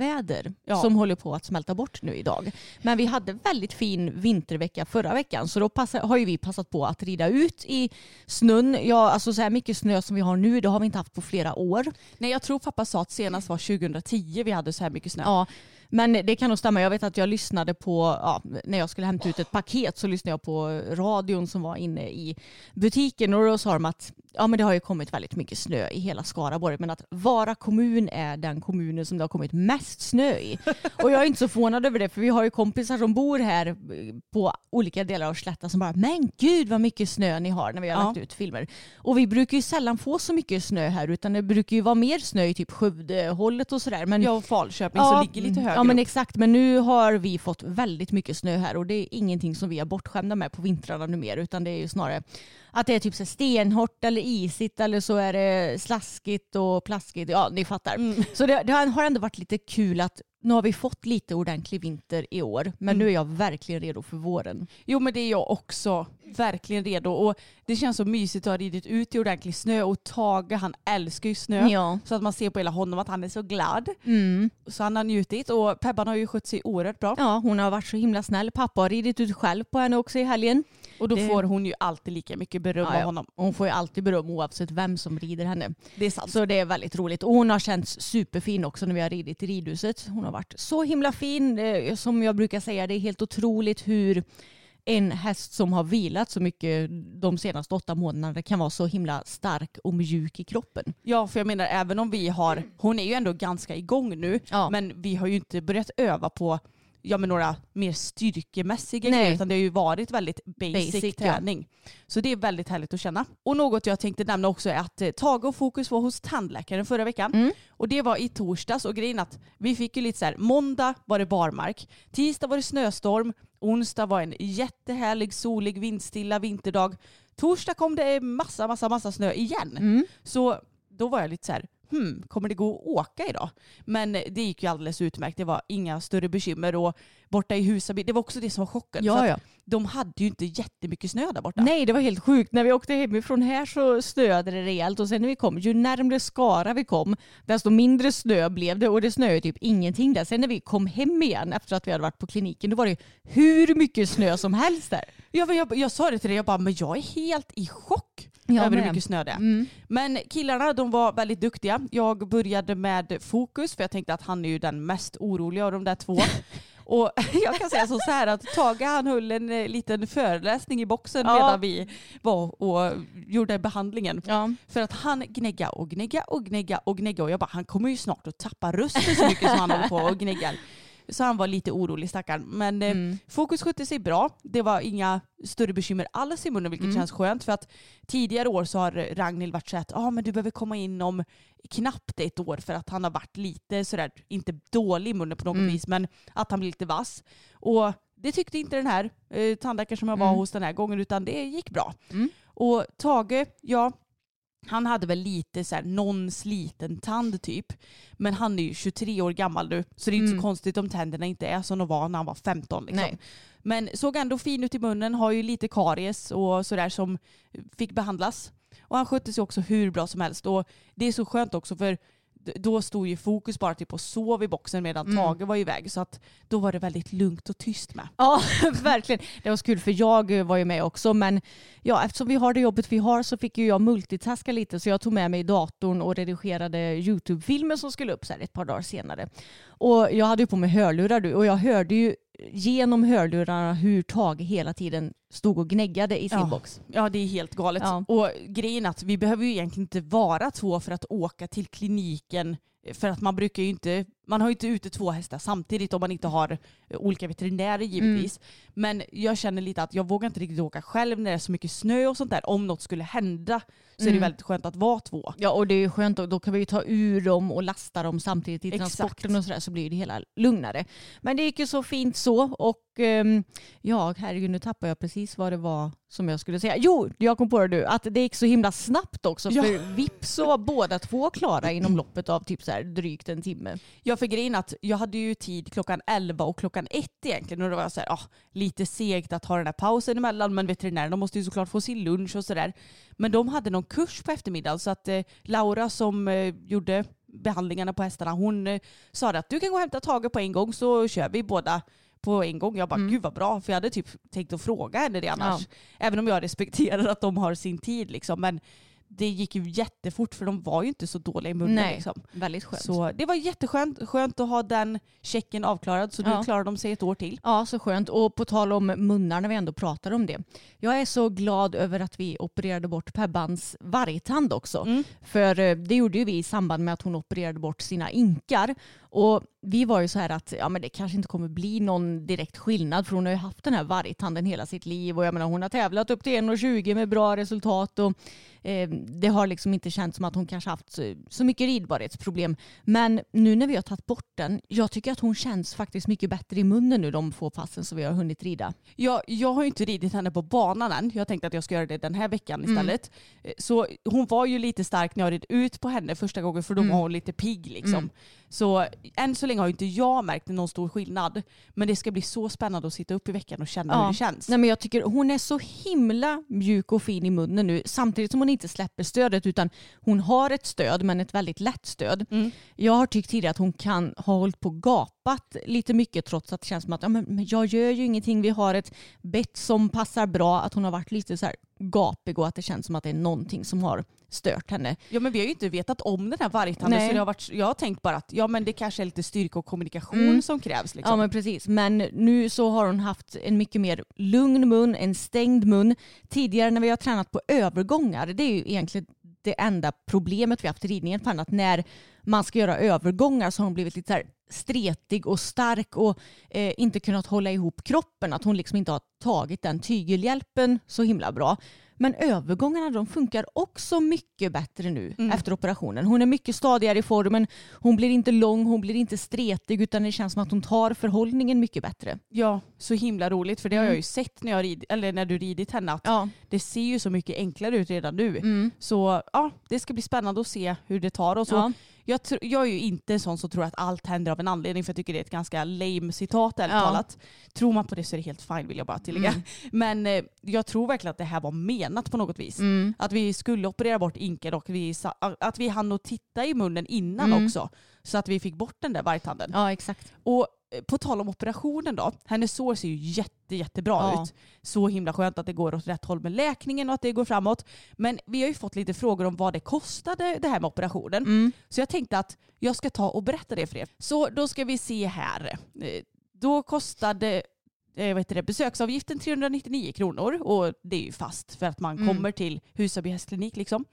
Speaker 4: snöväder
Speaker 3: Ja.
Speaker 4: som håller på att smälta bort nu idag. Men vi hade väldigt fin vintervecka förra veckan så då passa, har ju vi passat på att rida ut i snön. Ja, alltså så här mycket snö som vi har nu det har vi inte haft på flera år.
Speaker 3: Nej, jag tror pappa sa att senast var 2010 vi hade så här mycket snö.
Speaker 4: Ja, men det kan nog stämma. Jag vet att jag lyssnade på, ja, när jag skulle hämta ut ett paket så lyssnade jag på radion som var inne i butiken och då sa de att ja, men det har ju kommit väldigt mycket snö i hela Skaraborg men att Vara kommun är den kommunen som det har kommit mest snö i. Och jag är inte så förvånad över det för vi har ju kompisar som bor här på olika delar av Slätta som bara men gud vad mycket snö ni har när vi har
Speaker 3: Ja.
Speaker 4: lagt ut filmer. Och vi brukar ju sällan få så mycket snö här utan det brukar ju vara mer snö i typ Skövdehållet och sådär. Men
Speaker 3: Jag och Falköping som ligger lite högre
Speaker 4: Ja men
Speaker 3: upp.
Speaker 4: exakt, men nu har vi fått väldigt mycket snö här och det är ingenting som vi är bortskämda med på vintrarna nu mer utan det är ju snarare att det är typ så stenhårt eller isigt eller så är det slaskigt och plaskigt. Ja ni fattar.
Speaker 3: Mm.
Speaker 4: Så det, det har ändå varit lite kul att nu har vi fått lite ordentlig vinter i år men
Speaker 3: Mm.
Speaker 4: nu är jag verkligen redo för våren.
Speaker 3: Jo men det är jag också verkligen redo och det känns så mysigt att ha ridit ut i ordentlig snö och Tage han älskar ju snö.
Speaker 4: Ja.
Speaker 3: Så att man ser på hela honom att han är så glad.
Speaker 4: Mm.
Speaker 3: Så han har njutit och Pebban har ju skött sig oerhört bra.
Speaker 4: ja, hon har varit så himla snäll. Pappa har ridit ut själv på henne också i helgen.
Speaker 3: Och då
Speaker 4: Det-
Speaker 3: får hon ju alltid lika mycket beröm
Speaker 4: Ja,
Speaker 3: av honom.
Speaker 4: Hon får ju alltid beröm oavsett vem som rider henne.
Speaker 3: Det är sant.
Speaker 4: Så det är väldigt roligt. Och hon har känts superfin också när vi har ridit i ridhuset. Hon har varit så himla fin. Som jag brukar säga, det är helt otroligt hur en häst som har vilat så mycket de senaste åtta månaderna kan vara så himla stark och mjuk i kroppen.
Speaker 3: Ja för jag menar även om vi har, hon är ju ändå ganska igång nu
Speaker 4: Ja.
Speaker 3: men vi har ju inte börjat öva på ja, men några mer styrkemässiga
Speaker 4: Nej.
Speaker 3: grejer utan det har ju varit väldigt basic,
Speaker 4: Basic, ja.
Speaker 3: träning. Så det är väldigt härligt att känna. Och något jag tänkte nämna också är att eh, Tage och Fokus var hos tandläkaren förra veckan.
Speaker 4: Mm.
Speaker 3: Och det var i torsdags och grejen att vi fick ju lite så här, måndag var det barmark, tisdag var det snöstorm, onsdag var en jättehärlig solig vindstilla vinterdag. Torsdag kom det massa, massa, massa snö igen.
Speaker 4: Mm.
Speaker 3: Så då var jag lite så här, hmm, kommer det gå att åka idag? Men det gick ju alldeles utmärkt. Det var inga större bekymmer och borta i Husaby, det var också det som var chocken. för att De hade ju inte jättemycket snö där borta.
Speaker 4: Nej, det var helt sjukt. När vi åkte hemifrån här så snöade det rejält och sen när vi kom, ju närmre Skara vi kom, desto mindre snö blev det och det snöade typ ingenting där. Sen när vi kom hem igen efter att vi hade varit på kliniken, då var det hur mycket snö som helst där.
Speaker 3: Ja, men jag, jag sa det till dig, jag bara, men jag är helt i chock
Speaker 4: Jag
Speaker 3: över hur mycket snö det är.
Speaker 4: Mm.
Speaker 3: Men killarna de var väldigt duktiga. Jag började med fokus för jag tänkte att han är ju den mest oroliga av de där två. Och jag kan säga så här att Tage han höll en eh, liten föreläsning i boxen
Speaker 4: Ja.
Speaker 3: medan vi var och gjorde behandlingen.
Speaker 4: Ja.
Speaker 3: För att han gnägga och gnägga och gnägga och gnägga och jag bara han kommer ju snart att tappa rösten så mycket som han håller på och gnäggar. Så han var lite orolig stackaren. Men eh,
Speaker 4: Mm.
Speaker 3: Fokus skötte sig bra. Det var inga större bekymmer alls i munnen vilket
Speaker 4: Mm.
Speaker 3: känns skönt för att tidigare år så har Ragnhild varit så att ah, men du behöver komma in om knappt ett år för att han har varit lite sådär, inte dålig i munnen på något
Speaker 4: Mm.
Speaker 3: vis men att han blir lite vass. Och det tyckte inte den här eh, tandläkaren som jag var
Speaker 4: Mm.
Speaker 3: hos den här gången utan det gick bra.
Speaker 4: Mm.
Speaker 3: Och Tage, ja han hade väl lite så här, någon sliten tand typ. Men han är ju 23 år gammal nu så det är inte
Speaker 4: Mm.
Speaker 3: så konstigt om tänderna inte är som de var när han var 15. Liksom.
Speaker 4: Nej.
Speaker 3: Men såg ändå fin ut i munnen, har ju lite karies och sådär som fick behandlas. Och han skötte sig också hur bra som helst. Och det är så skönt också för då stod ju fokus bara typ och sov i boxen medan
Speaker 4: Mm.
Speaker 3: Tage var iväg. Så att då var det väldigt lugnt och tyst med.
Speaker 4: Ja, verkligen. Det var så kul för jag var ju med också. Men ja, eftersom vi har det jobbet vi har så fick ju jag multitaska lite. Så jag tog med mig datorn och redigerade YouTube-filmer som skulle upp så ett par dagar senare. Och jag hade ju på mig hörlurar du och jag hörde ju genom hörlurarna hur Tage hela tiden stod och gnäggade i sin
Speaker 3: Ja.
Speaker 4: box.
Speaker 3: Ja det är helt galet.
Speaker 4: Ja.
Speaker 3: Och grejen är att vi behöver ju egentligen inte vara två för att åka till kliniken. För att man brukar ju inte, man har ju inte ute två hästar samtidigt om man inte har eh, olika veterinärer givetvis. Men jag känner lite att jag vågar inte riktigt åka själv när det är så mycket snö och sånt där. Om något skulle hända så är det
Speaker 4: Mm.
Speaker 3: väldigt skönt att vara två.
Speaker 4: Ja och det är skönt och då kan vi ju ta ur dem och lasta dem samtidigt i
Speaker 3: Exakt.
Speaker 4: transporten och sådär så blir det hela lugnare. Men det gick ju så fint så och ehm, ja herregud nu tappar jag precis vad det var som jag skulle säga. Jo, jag kom på det nu att det gick så himla snabbt också
Speaker 3: Ja.
Speaker 4: för vips så var båda två klara inom loppet av typ så här drygt en timme.
Speaker 3: Ja för grejen att jag hade ju tid klockan 11 och klockan 1 egentligen och då var jag så här, ah, lite segt att ha den här pausen emellan men veterinärerna måste ju såklart få sin lunch och sådär. Men de hade någon kurs på eftermiddagen så att eh, Laura som eh, gjorde behandlingarna på hästarna hon eh, sa att du kan gå och hämta Tage på en gång så kör vi båda på en gång. Jag bara
Speaker 4: Mm.
Speaker 3: gud vad bra för jag hade typ tänkt att fråga henne det annars. Även om jag respekterar att de har sin tid liksom men det gick ju jättefort för de var ju inte så dåliga i munnen
Speaker 4: Nej.
Speaker 3: liksom.
Speaker 4: Väldigt skönt.
Speaker 3: Så det var jätteskönt skönt att ha den checken avklarad så nu
Speaker 4: Ja.
Speaker 3: klarar de sig ett år till.
Speaker 4: Ja, så skönt. Och på tal om munnar när vi ändå pratar om det. Jag är så glad över att vi opererade bort Pebbans vargtand också.
Speaker 3: Mm.
Speaker 4: För eh, det gjorde ju vi i samband med att hon opererade bort sina inkar. Och vi var ju så här att ja, men det kanske inte kommer bli någon direkt skillnad för hon har ju haft den här vargtanden hela sitt liv och jag menar hon har tävlat upp till 1,20 med bra resultat och eh, det har liksom inte känts som att hon kanske haft så, så mycket ridbarhetsproblem. Men nu när vi har tagit bort den, jag tycker att hon känns faktiskt mycket bättre i munnen nu de få passen som vi har hunnit rida.
Speaker 3: Jag, jag har ju inte ridit henne på banan än. Jag tänkte att jag ska göra det den här veckan istället. Eh, Så hon var ju lite stark när jag red ut på henne första gången för då
Speaker 4: Mm.
Speaker 3: var hon lite pigg liksom.
Speaker 4: Mm.
Speaker 3: Så än så länge har inte jag märkt någon stor skillnad. Men det ska bli så spännande att sitta upp i veckan och känna
Speaker 4: Ja.
Speaker 3: hur det känns.
Speaker 4: Nej, men jag tycker hon är så himla mjuk och fin i munnen nu samtidigt som hon inte släpper stödet utan hon har ett stöd men ett väldigt lätt stöd.
Speaker 3: Mm.
Speaker 4: Jag har tyckt tidigare att hon kan ha hållit på och gapat lite mycket trots att det känns som att ja, men, jag gör ju ingenting. Vi har ett bett som passar bra. Att hon har varit lite så här gapig och att det känns som att det är någonting som har stört henne.
Speaker 3: Ja men vi har ju inte vetat om den här vargtanden så det har varit, jag har tänkt bara att ja men det kanske är lite styrka och kommunikation
Speaker 4: Mm.
Speaker 3: som krävs. Liksom.
Speaker 4: Ja men precis. Men nu så har hon haft en mycket mer lugn mun, en stängd mun. Tidigare när vi har tränat på övergångar, det är ju egentligen det enda problemet vi haft i ridningen. För att när man ska göra övergångar så har hon blivit lite så stretig och stark och eh, inte kunnat hålla ihop kroppen. Att hon liksom inte har tagit den tygelhjälpen så himla bra. Men övergångarna de funkar också mycket bättre nu
Speaker 3: Mm.
Speaker 4: efter operationen. Hon är mycket stadigare i formen. Hon blir inte lång, hon blir inte stretig utan det känns som att hon tar förhållningen mycket bättre.
Speaker 3: Ja, så himla roligt för det har
Speaker 4: Mm.
Speaker 3: jag ju sett när, jag rid, eller när du ridit henne att
Speaker 4: Ja.
Speaker 3: det ser ju så mycket enklare ut redan nu.
Speaker 4: Mm.
Speaker 3: Så ja, det ska bli spännande att se hur det tar oss.
Speaker 4: Ja.
Speaker 3: Jag, jag är ju inte en sån som tror att allt händer av en anledning för jag tycker det är ett ganska lame citat ärligt
Speaker 4: Ja.
Speaker 3: talat. Tror man på det så är det helt fine vill jag bara tillägga.
Speaker 4: Mm.
Speaker 3: Men eh, jag tror verkligen att det här var menat på något vis.
Speaker 4: Mm.
Speaker 3: Att vi skulle operera bort inken och vi, att vi hann att titta i munnen innan
Speaker 4: Mm.
Speaker 3: också. Så att vi fick bort den där vargtanden.
Speaker 4: ja, exakt.
Speaker 3: Och på tal om operationen då, hennes sår ser ju jätte, jättebra
Speaker 4: Ja.
Speaker 3: ut. Så himla skönt att det går åt rätt håll med läkningen och att det går framåt. Men vi har ju fått lite frågor om vad det kostade det här med operationen.
Speaker 4: Mm.
Speaker 3: Så jag tänkte att jag ska ta och berätta det för er. Så då ska vi se här. Eh, Då kostade eh, vad heter det, besöksavgiften 399 kronor och det är ju fast för att man
Speaker 4: Mm.
Speaker 3: kommer till Husaby hästklinik liksom.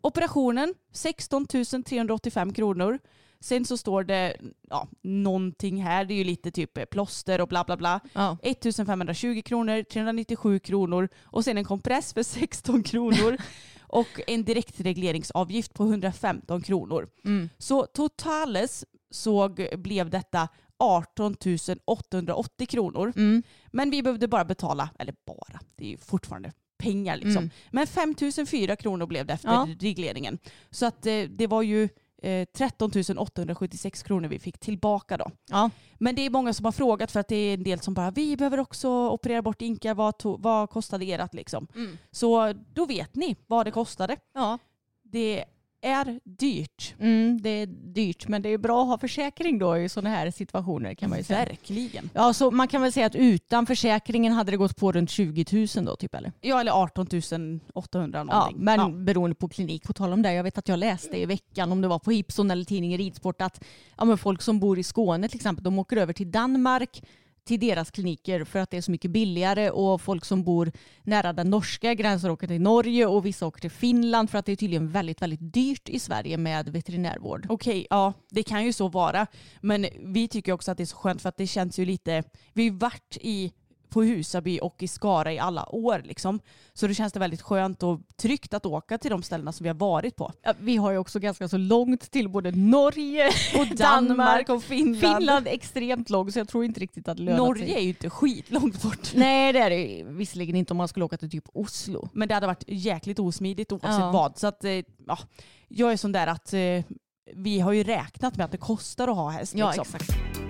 Speaker 3: Operationen 16 385 kronor. Sen så står det ja, någonting här, det är ju lite typ plåster och bla bla bla.
Speaker 4: Ja.
Speaker 3: 1520 kronor, 397 kronor och sen en kompress för 16 kronor och en direktregleringsavgift på 115 kronor.
Speaker 4: Mm.
Speaker 3: Så totales så blev detta 18 880 kronor.
Speaker 4: Mm.
Speaker 3: Men vi behövde bara betala, eller bara, det är ju fortfarande pengar liksom.
Speaker 4: Mm.
Speaker 3: Men 5 004 kronor blev det efter
Speaker 4: Ja.
Speaker 3: regleringen. Så att eh, det var ju eh, 13 876 kronor vi fick tillbaka då.
Speaker 4: Ja.
Speaker 3: Men det är många som har frågat för att det är en del som bara vi behöver också operera bort inkar, vad, to- vad kostade ert liksom?
Speaker 4: Mm.
Speaker 3: Så då vet ni vad det kostade.
Speaker 4: Ja.
Speaker 3: Det är dyrt.
Speaker 4: Mm, det är dyrt men det är bra att ha försäkring då i sådana här situationer kan man ju säga.
Speaker 3: Verkligen.
Speaker 4: Ja, så man kan väl säga att utan försäkringen hade det gått på runt 20 000 då typ eller?
Speaker 3: Ja, eller 18 800
Speaker 4: Ja,
Speaker 3: någonting.
Speaker 4: men
Speaker 3: Ja.
Speaker 4: beroende på klinik. På tal om det, jag vet att jag läste i veckan om det var på Ipson eller tidningen Ridsport att ja, men folk som bor i Skåne till exempel, de åker över till Danmark till deras kliniker för att det är så mycket billigare och folk som bor nära den norska gränsen åker till Norge och vissa åker till Finland för att det är tydligen väldigt, väldigt dyrt i Sverige med veterinärvård.
Speaker 3: Okej, ja det kan ju så vara. Men vi tycker också att det är så skönt för att det känns ju lite, vi har ju varit i, på Husaby och i Skara i alla år liksom. Så då känns det väldigt skönt och tryggt att åka till de ställena som vi har varit på.
Speaker 4: Ja, vi har ju också ganska så långt till både Norge och
Speaker 3: Danmark och Finland.
Speaker 4: Finland är extremt långt så jag tror inte riktigt att det lönar
Speaker 3: Norge
Speaker 4: sig.
Speaker 3: är ju inte skitlångt bort.
Speaker 4: Nej det är det visserligen inte om man skulle åka till typ Oslo.
Speaker 3: Men det hade varit jäkligt osmidigt oavsett
Speaker 4: Ja.
Speaker 3: vad. Så att, eh, ja, jag är sån där att eh, vi har ju räknat med att det kostar att ha häst.
Speaker 4: Ja
Speaker 3: liksom.
Speaker 4: exakt.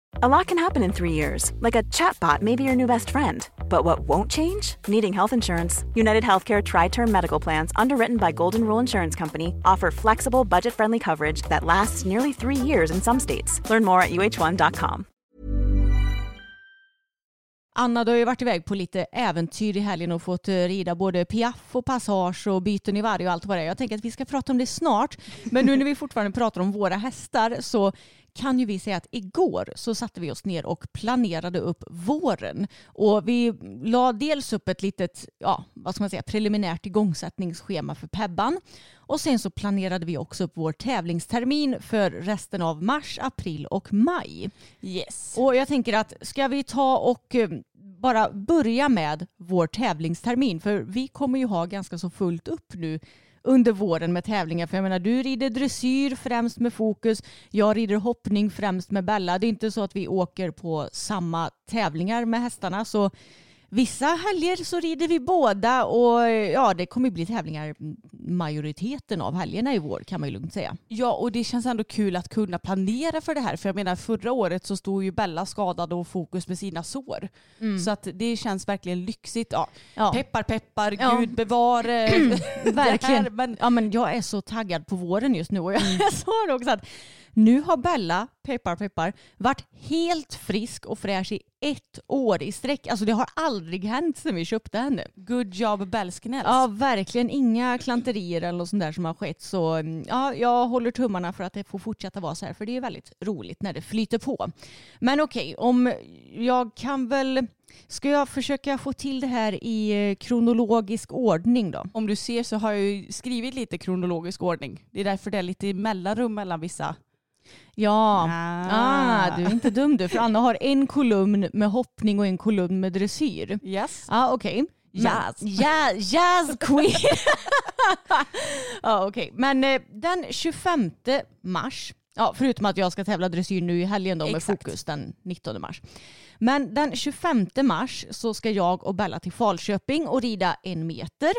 Speaker 5: A lot can happen in three years, like a chatbot may be your new best friend. But what won't change? Needing health insurance. United Healthcare Tri Term Medical Plans, underwritten by Golden Rule Insurance Company, offer flexible, budget friendly coverage that lasts nearly three years in some states. Learn more at uh1.com.
Speaker 4: Anna, du har ju varit iväg på lite äventyr i helgen och fått eh, rida både piaff och passage och byten i varje och allt vad det är. Jag tänker att vi ska prata om det snart. Men nu när vi fortfarande pratar om våra hästar så kan ju vi säga att igår så satte vi oss ner och planerade upp våren. Och vi la dels upp ett litet, ja, vad ska man säga, preliminärt igångsättningsschema för Pebban. Och sen så planerade vi också upp vår tävlingstermin för resten av mars, april och maj.
Speaker 3: Yes.
Speaker 4: Och jag tänker att ska vi ta och eh, bara börja med vår tävlingstermin för vi kommer ju ha ganska så fullt upp nu under våren med tävlingar. För jag menar du rider dressyr främst med fokus, jag rider hoppning främst med Bella. Det är inte så att vi åker på samma tävlingar med hästarna så Vissa helger så rider vi båda och ja, det kommer bli tävlingar majoriteten av helgerna i vår kan man ju lugnt säga.
Speaker 3: Ja, och det känns ändå kul att kunna planera för det här. För jag menar, förra året så stod ju Bella skadad och fokus med sina sår. Så att det känns verkligen lyxigt. Ja,
Speaker 4: Ja.
Speaker 3: Peppar, peppar,
Speaker 4: Ja.
Speaker 3: gud bevare.
Speaker 4: Verkligen.
Speaker 3: här, men
Speaker 4: Ja, men jag är så taggad på våren just nu och jag sa det också att nu har Bella, peppar peppar, varit helt frisk och fräsch i ett år i sträck. Alltså det har aldrig hänt sedan vi köpte henne.
Speaker 3: good job Bellskinells.
Speaker 4: Ja, verkligen inga klanterier eller något sånt där som har skett. Så mm, ja, jag håller tummarna för att det får fortsätta vara så här. För det är väldigt roligt när det flyter på. Men okej, om jag kan väl... Ska jag försöka få till det här i eh, kronologisk ordning då?
Speaker 3: Om du ser så har jag ju skrivit lite kronologisk ordning. Det är därför det är lite mellanrum mellan vissa.
Speaker 4: Ja,
Speaker 3: Ah.
Speaker 4: ah, du är inte dum du. För Anna har en kolumn med hoppning och en kolumn med dressyr.
Speaker 3: Yes.
Speaker 4: Ah. Men-
Speaker 3: Jazz.
Speaker 4: Ja, jazz queen. ja, okej. Men eh, den 25 mars, ja, förutom att jag ska tävla dressyr nu i helgen då med
Speaker 3: Exakt.
Speaker 4: fokus den 19 mars. Men den 25 mars så ska jag och Bella till Falköping och rida en meter.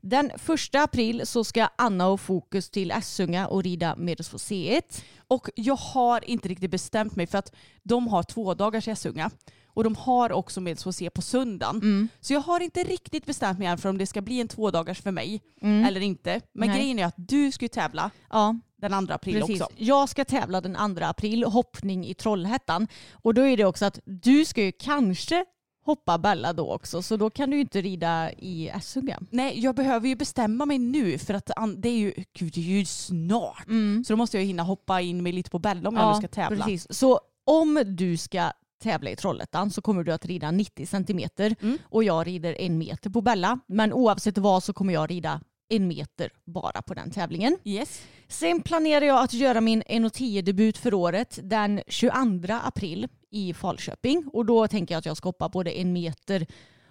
Speaker 4: Den 1 april så ska Anna och Fokus till Essunga och rida Medelsfossé
Speaker 3: Och jag har inte riktigt bestämt mig för att de har två dagars Essunga. Och de har också Medelsfossé på söndagen.
Speaker 4: Mm.
Speaker 3: Så jag har inte riktigt bestämt mig än för om det ska bli en tvådagars för mig eller inte. Men
Speaker 4: Nej.
Speaker 3: grejen är att du ska ju tävla
Speaker 4: Ja,
Speaker 3: den 2 april
Speaker 4: Precis.
Speaker 3: också.
Speaker 4: Jag ska tävla den 2 april, hoppning i Trollhättan. Och då är det också att du ska ju kanske hoppa Bella då också, så då kan du ju inte rida i Essunga.
Speaker 3: Nej, jag behöver ju bestämma mig nu för att det är ju, gud, det är ju snart. Så då måste jag ju hinna hoppa in mig lite på Bella om jag nu ska tävla.
Speaker 4: Precis. Så om du ska tävla i Trollhättan så kommer du att rida 90 centimeter
Speaker 3: Mm.
Speaker 4: och jag rider en meter på Bella. Men oavsett vad så kommer jag rida en meter bara på den tävlingen.
Speaker 3: Yes.
Speaker 4: Sen planerar jag att göra min 1.10-debut för året den 22 april i Falköping. Och då tänker jag att jag ska hoppa både en meter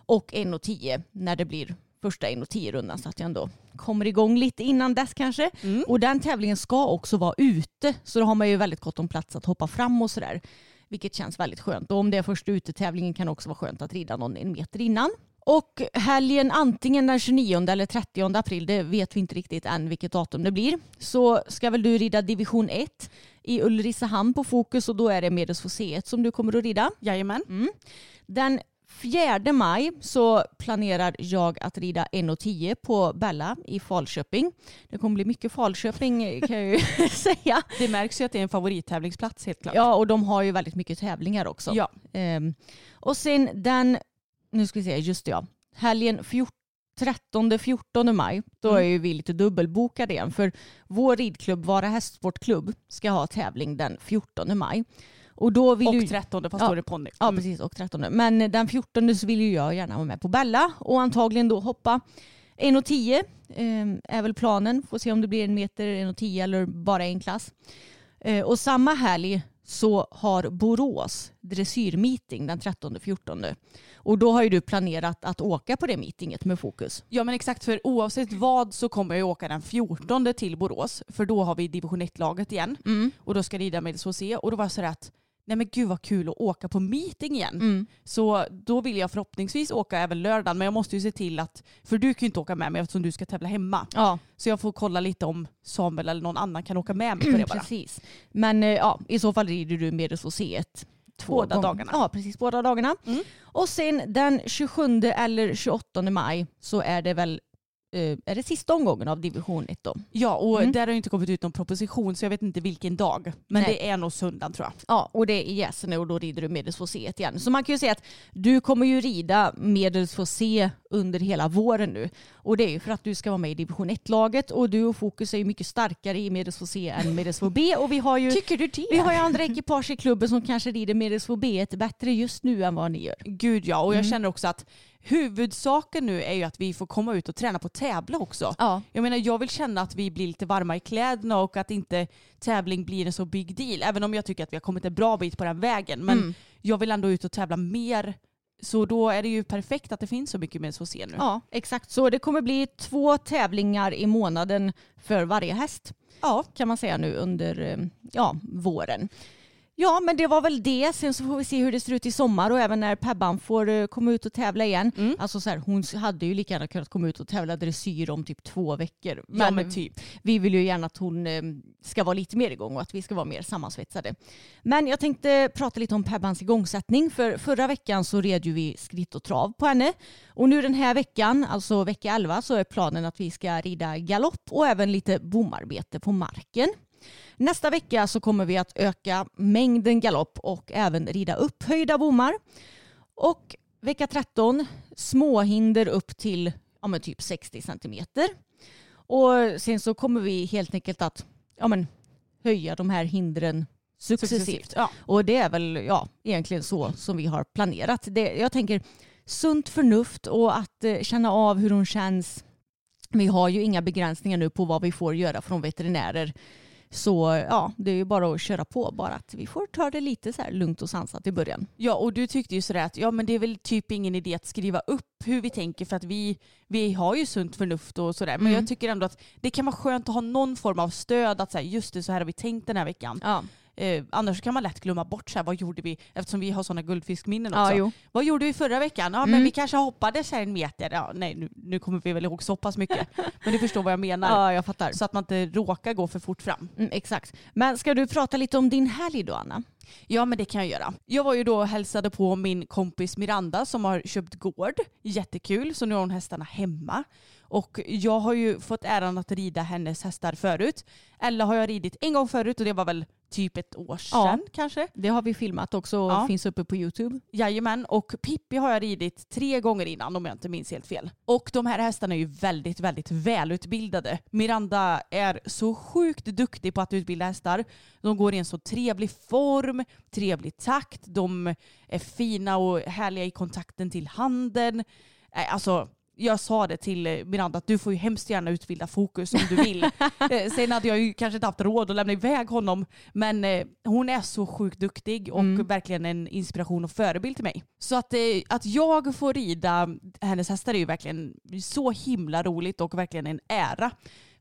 Speaker 4: och 1.10 när det blir första 1.10-rundan så att jag ändå kommer igång lite innan dess kanske.
Speaker 3: Mm.
Speaker 4: Och den tävlingen ska också vara ute så då har man ju väldigt gott om plats att hoppa fram och sådär. Vilket känns väldigt skönt. Och om det är första utetävlingen kan det också vara skönt att rida någon en meter innan. Och helgen antingen den 29 eller 30 april, det vet vi inte riktigt än vilket datum det blir, så ska väl du rida division 1 i Ulricehamn på Fokus och då är det Medelsfoseet som du kommer att rida.
Speaker 3: Jajamän.
Speaker 4: Mm. Den 4 maj så planerar jag att rida 1.10 på Bella i Falköping. Det kommer bli mycket Falköping kan jag ju säga.
Speaker 3: Det märks ju att det är en favorittävlingsplats helt klart.
Speaker 4: Ja och de har ju väldigt mycket tävlingar också.
Speaker 3: Ja.
Speaker 4: Ehm, och sen den, nu ska vi se, just det ja, helgen 13-14 maj, då
Speaker 3: Mm.
Speaker 4: är ju vi lite dubbelbokade igen för vår ridklubb Vara Hästsportklubb ska ha tävling den 14 maj. Och då vill
Speaker 3: Och
Speaker 4: ju,
Speaker 3: 13 fast
Speaker 4: Ja.
Speaker 3: då är det ponny.
Speaker 4: Ja
Speaker 3: Mm.
Speaker 4: precis och 13. Men den 14 så vill ju jag gärna vara med på Bella och antagligen då hoppa 1,10 eh, är väl planen. Får se om det blir en meter 1,10 eller bara en klass. Eh, och samma helg så har Borås dressyrmeeting den 13-14. Och då har ju du planerat att åka på det meetinget med fokus.
Speaker 3: Ja men exakt för oavsett vad så kommer jag åka den 14 till Borås för då har vi division 1-laget igen
Speaker 4: Mm.
Speaker 3: och då ska rida med SOC och då var jag sådär att nej men gud vad kul att åka på meeting igen.
Speaker 4: Mm.
Speaker 3: Så då vill jag förhoppningsvis åka även lördagen men jag måste ju se till att, för du kan ju inte åka med mig eftersom du ska tävla hemma.
Speaker 4: Ja,
Speaker 3: Så jag får kolla lite om Samuel eller någon annan kan åka med mig på det bara.
Speaker 4: precis. Men eh, ja, i så fall rider du med SOC två
Speaker 3: Båda
Speaker 4: gånger.
Speaker 3: dagarna.
Speaker 4: Ja, precis. Båda dagarna.
Speaker 3: Mm.
Speaker 4: Och sen den 27 eller 28 maj så är det väl är det sista omgången av division 1 då.
Speaker 3: Ja och
Speaker 4: Mm.
Speaker 3: där har inte kommit ut någon proposition så jag vet inte vilken dag. Men
Speaker 4: Nej.
Speaker 3: det är nog söndagen tror jag.
Speaker 4: Ja, och det är i Gässene och då rider du medelsfossé igen. Så man kan ju säga att du kommer ju rida medelsfossé under hela våren nu. Och det är ju för att du ska vara med i division 1-laget och du och Fokus är ju mycket starkare i medelsfossé än medelsfo B. Och vi har ju
Speaker 3: Tycker du det?
Speaker 4: vi har ju andra ekipage i klubben som kanske rider medelsfo B bättre just nu än vad ni gör.
Speaker 3: Gud ja, och jag
Speaker 4: Mm.
Speaker 3: känner också att huvudsaken nu är ju att vi får komma ut och träna på tävla också.
Speaker 4: Ja,
Speaker 3: Jag menar jag vill känna att vi blir lite varma i kläderna och att inte tävling blir en så big deal. Även om jag tycker att vi har kommit en bra bit på den vägen. Men
Speaker 4: Mm.
Speaker 3: jag vill ändå ut och tävla mer. Så då är det ju perfekt att det finns så mycket med SHC nu.
Speaker 4: ja, exakt så. Det kommer bli två tävlingar i månaden för varje häst.
Speaker 3: Ja.
Speaker 4: kan man säga nu under eh, ja, våren. Ja, men det var väl det. Sen så får vi se hur det ser ut i sommar och även när Pebban får eh, komma ut och tävla igen.
Speaker 3: Mm.
Speaker 4: Alltså så här, hon hade ju lika gärna kunnat komma ut och tävla dressyr om typ två veckor.
Speaker 3: ja
Speaker 4: Men,
Speaker 3: men typ.
Speaker 4: vi vill ju gärna att hon eh, ska vara lite mer igång och att vi ska vara mer sammansvetsade. Men jag tänkte prata lite om Pebbans igångsättning. För förra veckan så red ju vi skritt och trav på henne. Och nu den här veckan, alltså vecka 11, så är planen att vi ska rida galopp och även lite bomarbete på marken. Nästa vecka så kommer vi att öka mängden galopp och även rida upphöjda bommar. Och vecka 13, småhinder upp till ja, typ 60 centimeter. Och sen så kommer vi helt enkelt att ja, men, höja de här hindren successivt.
Speaker 3: Successivt. Ja.
Speaker 4: Och det är väl ja, egentligen så som vi har planerat. Det, jag tänker sunt förnuft och att eh, känna av hur hon känns. Vi har ju inga begränsningar nu på vad vi får göra från veterinärer. Så ja, det är ju bara att köra på. Bara att vi får ta det lite så här lugnt och sansat i början.
Speaker 3: Ja och du tyckte ju sådär att ja men det är väl typ ingen idé att skriva upp hur vi tänker för att vi, vi har ju sunt förnuft och sådär. Men
Speaker 4: Mm.
Speaker 3: jag tycker ändå att det kan vara skönt att ha någon form av stöd att säga just det så här har vi tänkt den här veckan.
Speaker 4: Ja,
Speaker 3: Eh, annars kan man lätt glömma bort så här, vad gjorde vi eftersom vi har sådana guldfiskminnen
Speaker 4: ja
Speaker 3: också.
Speaker 4: jo.
Speaker 3: Vad gjorde vi förra veckan? Ja
Speaker 4: Mm.
Speaker 3: men vi kanske hoppade så en meter. Ja, nej nu, nu kommer vi väl ihåg så pass mycket. men du förstår vad jag menar.
Speaker 4: Ja, jag fattar.
Speaker 3: Så att man inte råkar gå för fort fram.
Speaker 4: Mm, exakt. Men ska du prata lite om din helg då, Anna?
Speaker 3: Ja men det kan jag göra. Jag var ju då och hälsade på min kompis Miranda som har köpt gård. Jättekul, så nu har hon hästarna hemma. Och jag har ju fått äran att rida hennes hästar förut. Eller har jag ridit en gång förut och det var väl typ ett år sedan kanske.
Speaker 4: Det har vi filmat också och
Speaker 3: Ja.
Speaker 4: finns uppe på YouTube.
Speaker 3: Jajamän, och Pippi har jag ridit tre gånger innan om jag inte minns helt fel. Och de här hästarna är ju väldigt, väldigt välutbildade. Miranda är så sjukt duktig på att utbilda hästar. De går i en så trevlig form, trevlig takt, de är fina och härliga i kontakten till handen. Eh, Alltså, jag sa det till eh, Miranda att du får ju hemskt gärna utbilda fokus om du vill. Eh, Sen hade jag ju kanske inte haft råd att lämna iväg honom men eh, hon är så sjukt duktig och
Speaker 4: Mm.
Speaker 3: verkligen en inspiration och förebild till mig. Så att, att jag får rida hennes hästar är ju verkligen så himla roligt och verkligen en ära.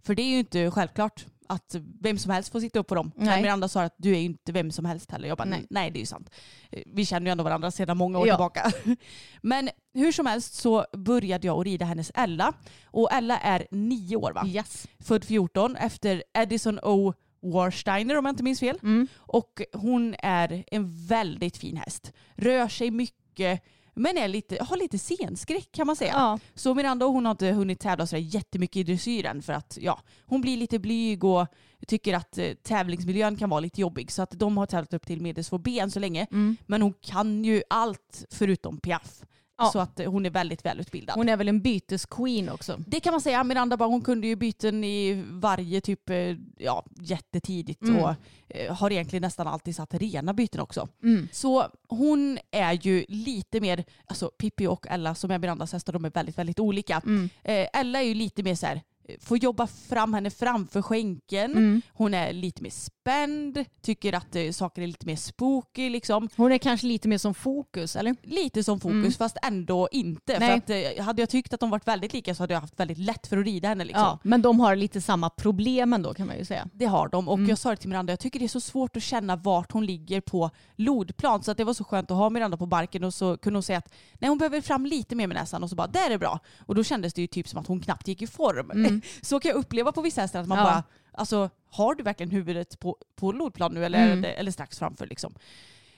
Speaker 3: För det är ju inte självklart att vem som helst får sitta upp på dem.
Speaker 4: Nej.
Speaker 3: Miranda sa att du är ju inte vem som helst heller. Jag bara,
Speaker 4: Nej.
Speaker 3: nej. det är ju sant. Eh, Vi känner ju ändå varandra sedan många år
Speaker 4: Ja.
Speaker 3: tillbaka. Men hur som helst så började jag att rida hennes Ella. Och Ella är nio år va?
Speaker 4: Yes.
Speaker 3: Född 14 efter Edison O. Warsteiner om jag inte minns fel.
Speaker 4: Mm.
Speaker 3: Och hon är en väldigt fin häst. Rör sig mycket men är lite, har lite scenskräck kan man säga.
Speaker 4: Ja.
Speaker 3: Så Miranda hon har inte hunnit tävla så jättemycket i dressyren för att ja, hon blir lite blyg och tycker att eh, tävlingsmiljön kan vara lite jobbig. Så att de har tävlat upp till medels B än så länge.
Speaker 4: Mm.
Speaker 3: Men hon kan ju allt förutom piaff.
Speaker 4: Ja.
Speaker 3: Så att eh, hon är väldigt välutbildad.
Speaker 4: Hon är väl en bytesqueen också.
Speaker 3: Det kan man säga. Miranda bara, hon kunde ju byten i varje typ, eh, ja jättetidigt
Speaker 4: Mm.
Speaker 3: och eh, har egentligen nästan alltid satt rena byten också.
Speaker 4: Mm.
Speaker 3: Så hon är ju lite mer, alltså Pippi och Ella som är Mirandas hästar, de är väldigt, väldigt olika.
Speaker 4: Mm.
Speaker 3: Ella är ju lite mer så här, får jobba fram henne framför skänken.
Speaker 4: Mm.
Speaker 3: Hon är lite mer spänd, tycker att eh, saker är lite mer spooky liksom.
Speaker 4: Hon är kanske lite mer som fokus, eller?
Speaker 3: Lite som fokus
Speaker 4: Mm.
Speaker 3: fast ändå inte.
Speaker 4: Nej.
Speaker 3: För att, eh, hade jag tyckt att de varit väldigt lika så hade jag haft väldigt lätt för att rida henne. Liksom.
Speaker 4: Ja, men de har lite samma problem ändå kan man ju säga.
Speaker 3: Det har de och
Speaker 4: Mm.
Speaker 3: jag sa det till Miranda, jag tycker det är så svårt att känna vart hon ligger på lodplan så att det var så skönt att ha Miranda på barken och så kunde hon säga att nej, hon behöver fram lite mer med näsan och så bara där är bra. Och då kändes det ju typ som att hon knappt gick i form.
Speaker 4: Mm.
Speaker 3: Så kan jag uppleva på vissa hästar att man
Speaker 4: Ja.
Speaker 3: bara, alltså har du verkligen huvudet på, på lodplan nu eller,
Speaker 4: Mm.
Speaker 3: eller, strax framför liksom.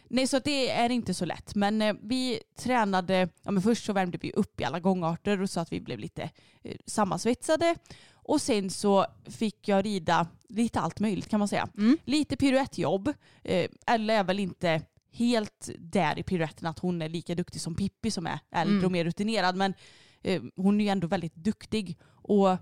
Speaker 3: Nej så det är inte så lätt. Men eh, vi tränade, ja men först så värmde vi upp i alla gångarter och så att vi blev lite eh, sammansvetsade. Och sen så fick jag rida lite allt möjligt kan man säga.
Speaker 4: Mm.
Speaker 3: Lite piruettjobb. Eh, Ella är väl inte helt där i piruetten att hon är lika duktig som Pippi som är äldre
Speaker 4: Mm.
Speaker 3: och mer rutinerad. Men eh, hon är ju ändå väldigt duktig. Och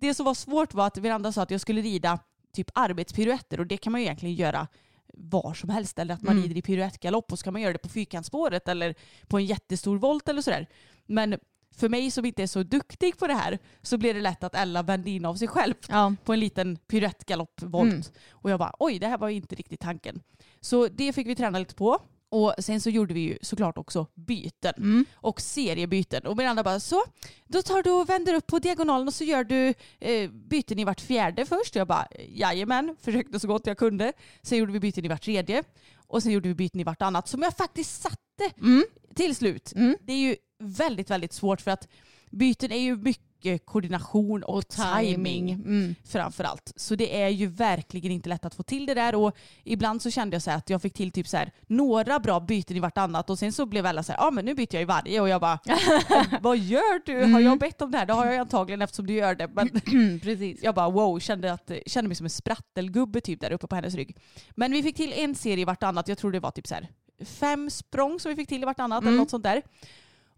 Speaker 3: det som var svårt var att Veranda sa att jag skulle rida typ arbetspiruetter och det kan man ju egentligen göra var som helst. Eller att man
Speaker 4: Mm.
Speaker 3: rider i piruettgalopp och så kan man göra det på fyrkantsspåret eller på en jättestor volt eller sådär. Men för mig som inte är så duktig på det här så blir det lätt att Ella vände in av sig själv
Speaker 4: Ja.
Speaker 3: på en liten piruettgaloppvolt.
Speaker 4: Mm.
Speaker 3: Och jag bara oj det här var ju inte riktigt tanken. Så det fick vi träna lite på. Och sen så gjorde vi ju såklart också byten
Speaker 4: Mm.
Speaker 3: och seriebyten. Och Miranda bara så, då tar du och vänder upp på diagonalen och så gör du eh, byten i vart fjärde först. Jag bara jajamän, försökte så gott jag kunde. Sen gjorde vi byten i vart tredje och sen gjorde vi byten i vart annat som jag faktiskt satte
Speaker 4: Mm.
Speaker 3: till slut.
Speaker 4: Mm.
Speaker 3: Det är ju väldigt, väldigt svårt för att byten är ju mycket koordination och, timing
Speaker 4: Mm.
Speaker 3: framför allt. Så det är ju verkligen inte lätt att få till det där och ibland så kände jag så att jag fick till typ så här några bra byten i vartannat och sen så blev alla så här, ja ah, men nu byter jag i varje och jag bara, vad gör du? Har
Speaker 4: Mm.
Speaker 3: jag bett om det här? Det har jag antagligen eftersom du gör det. Men
Speaker 4: Precis.
Speaker 3: jag bara wow, kände, att, kände mig som en sprattelgubbe typ där uppe på hennes rygg. Men vi fick till en serie i vartannat, jag tror det var typ så här fem språng som vi fick till i vartannat
Speaker 4: Mm.
Speaker 3: eller något sånt där.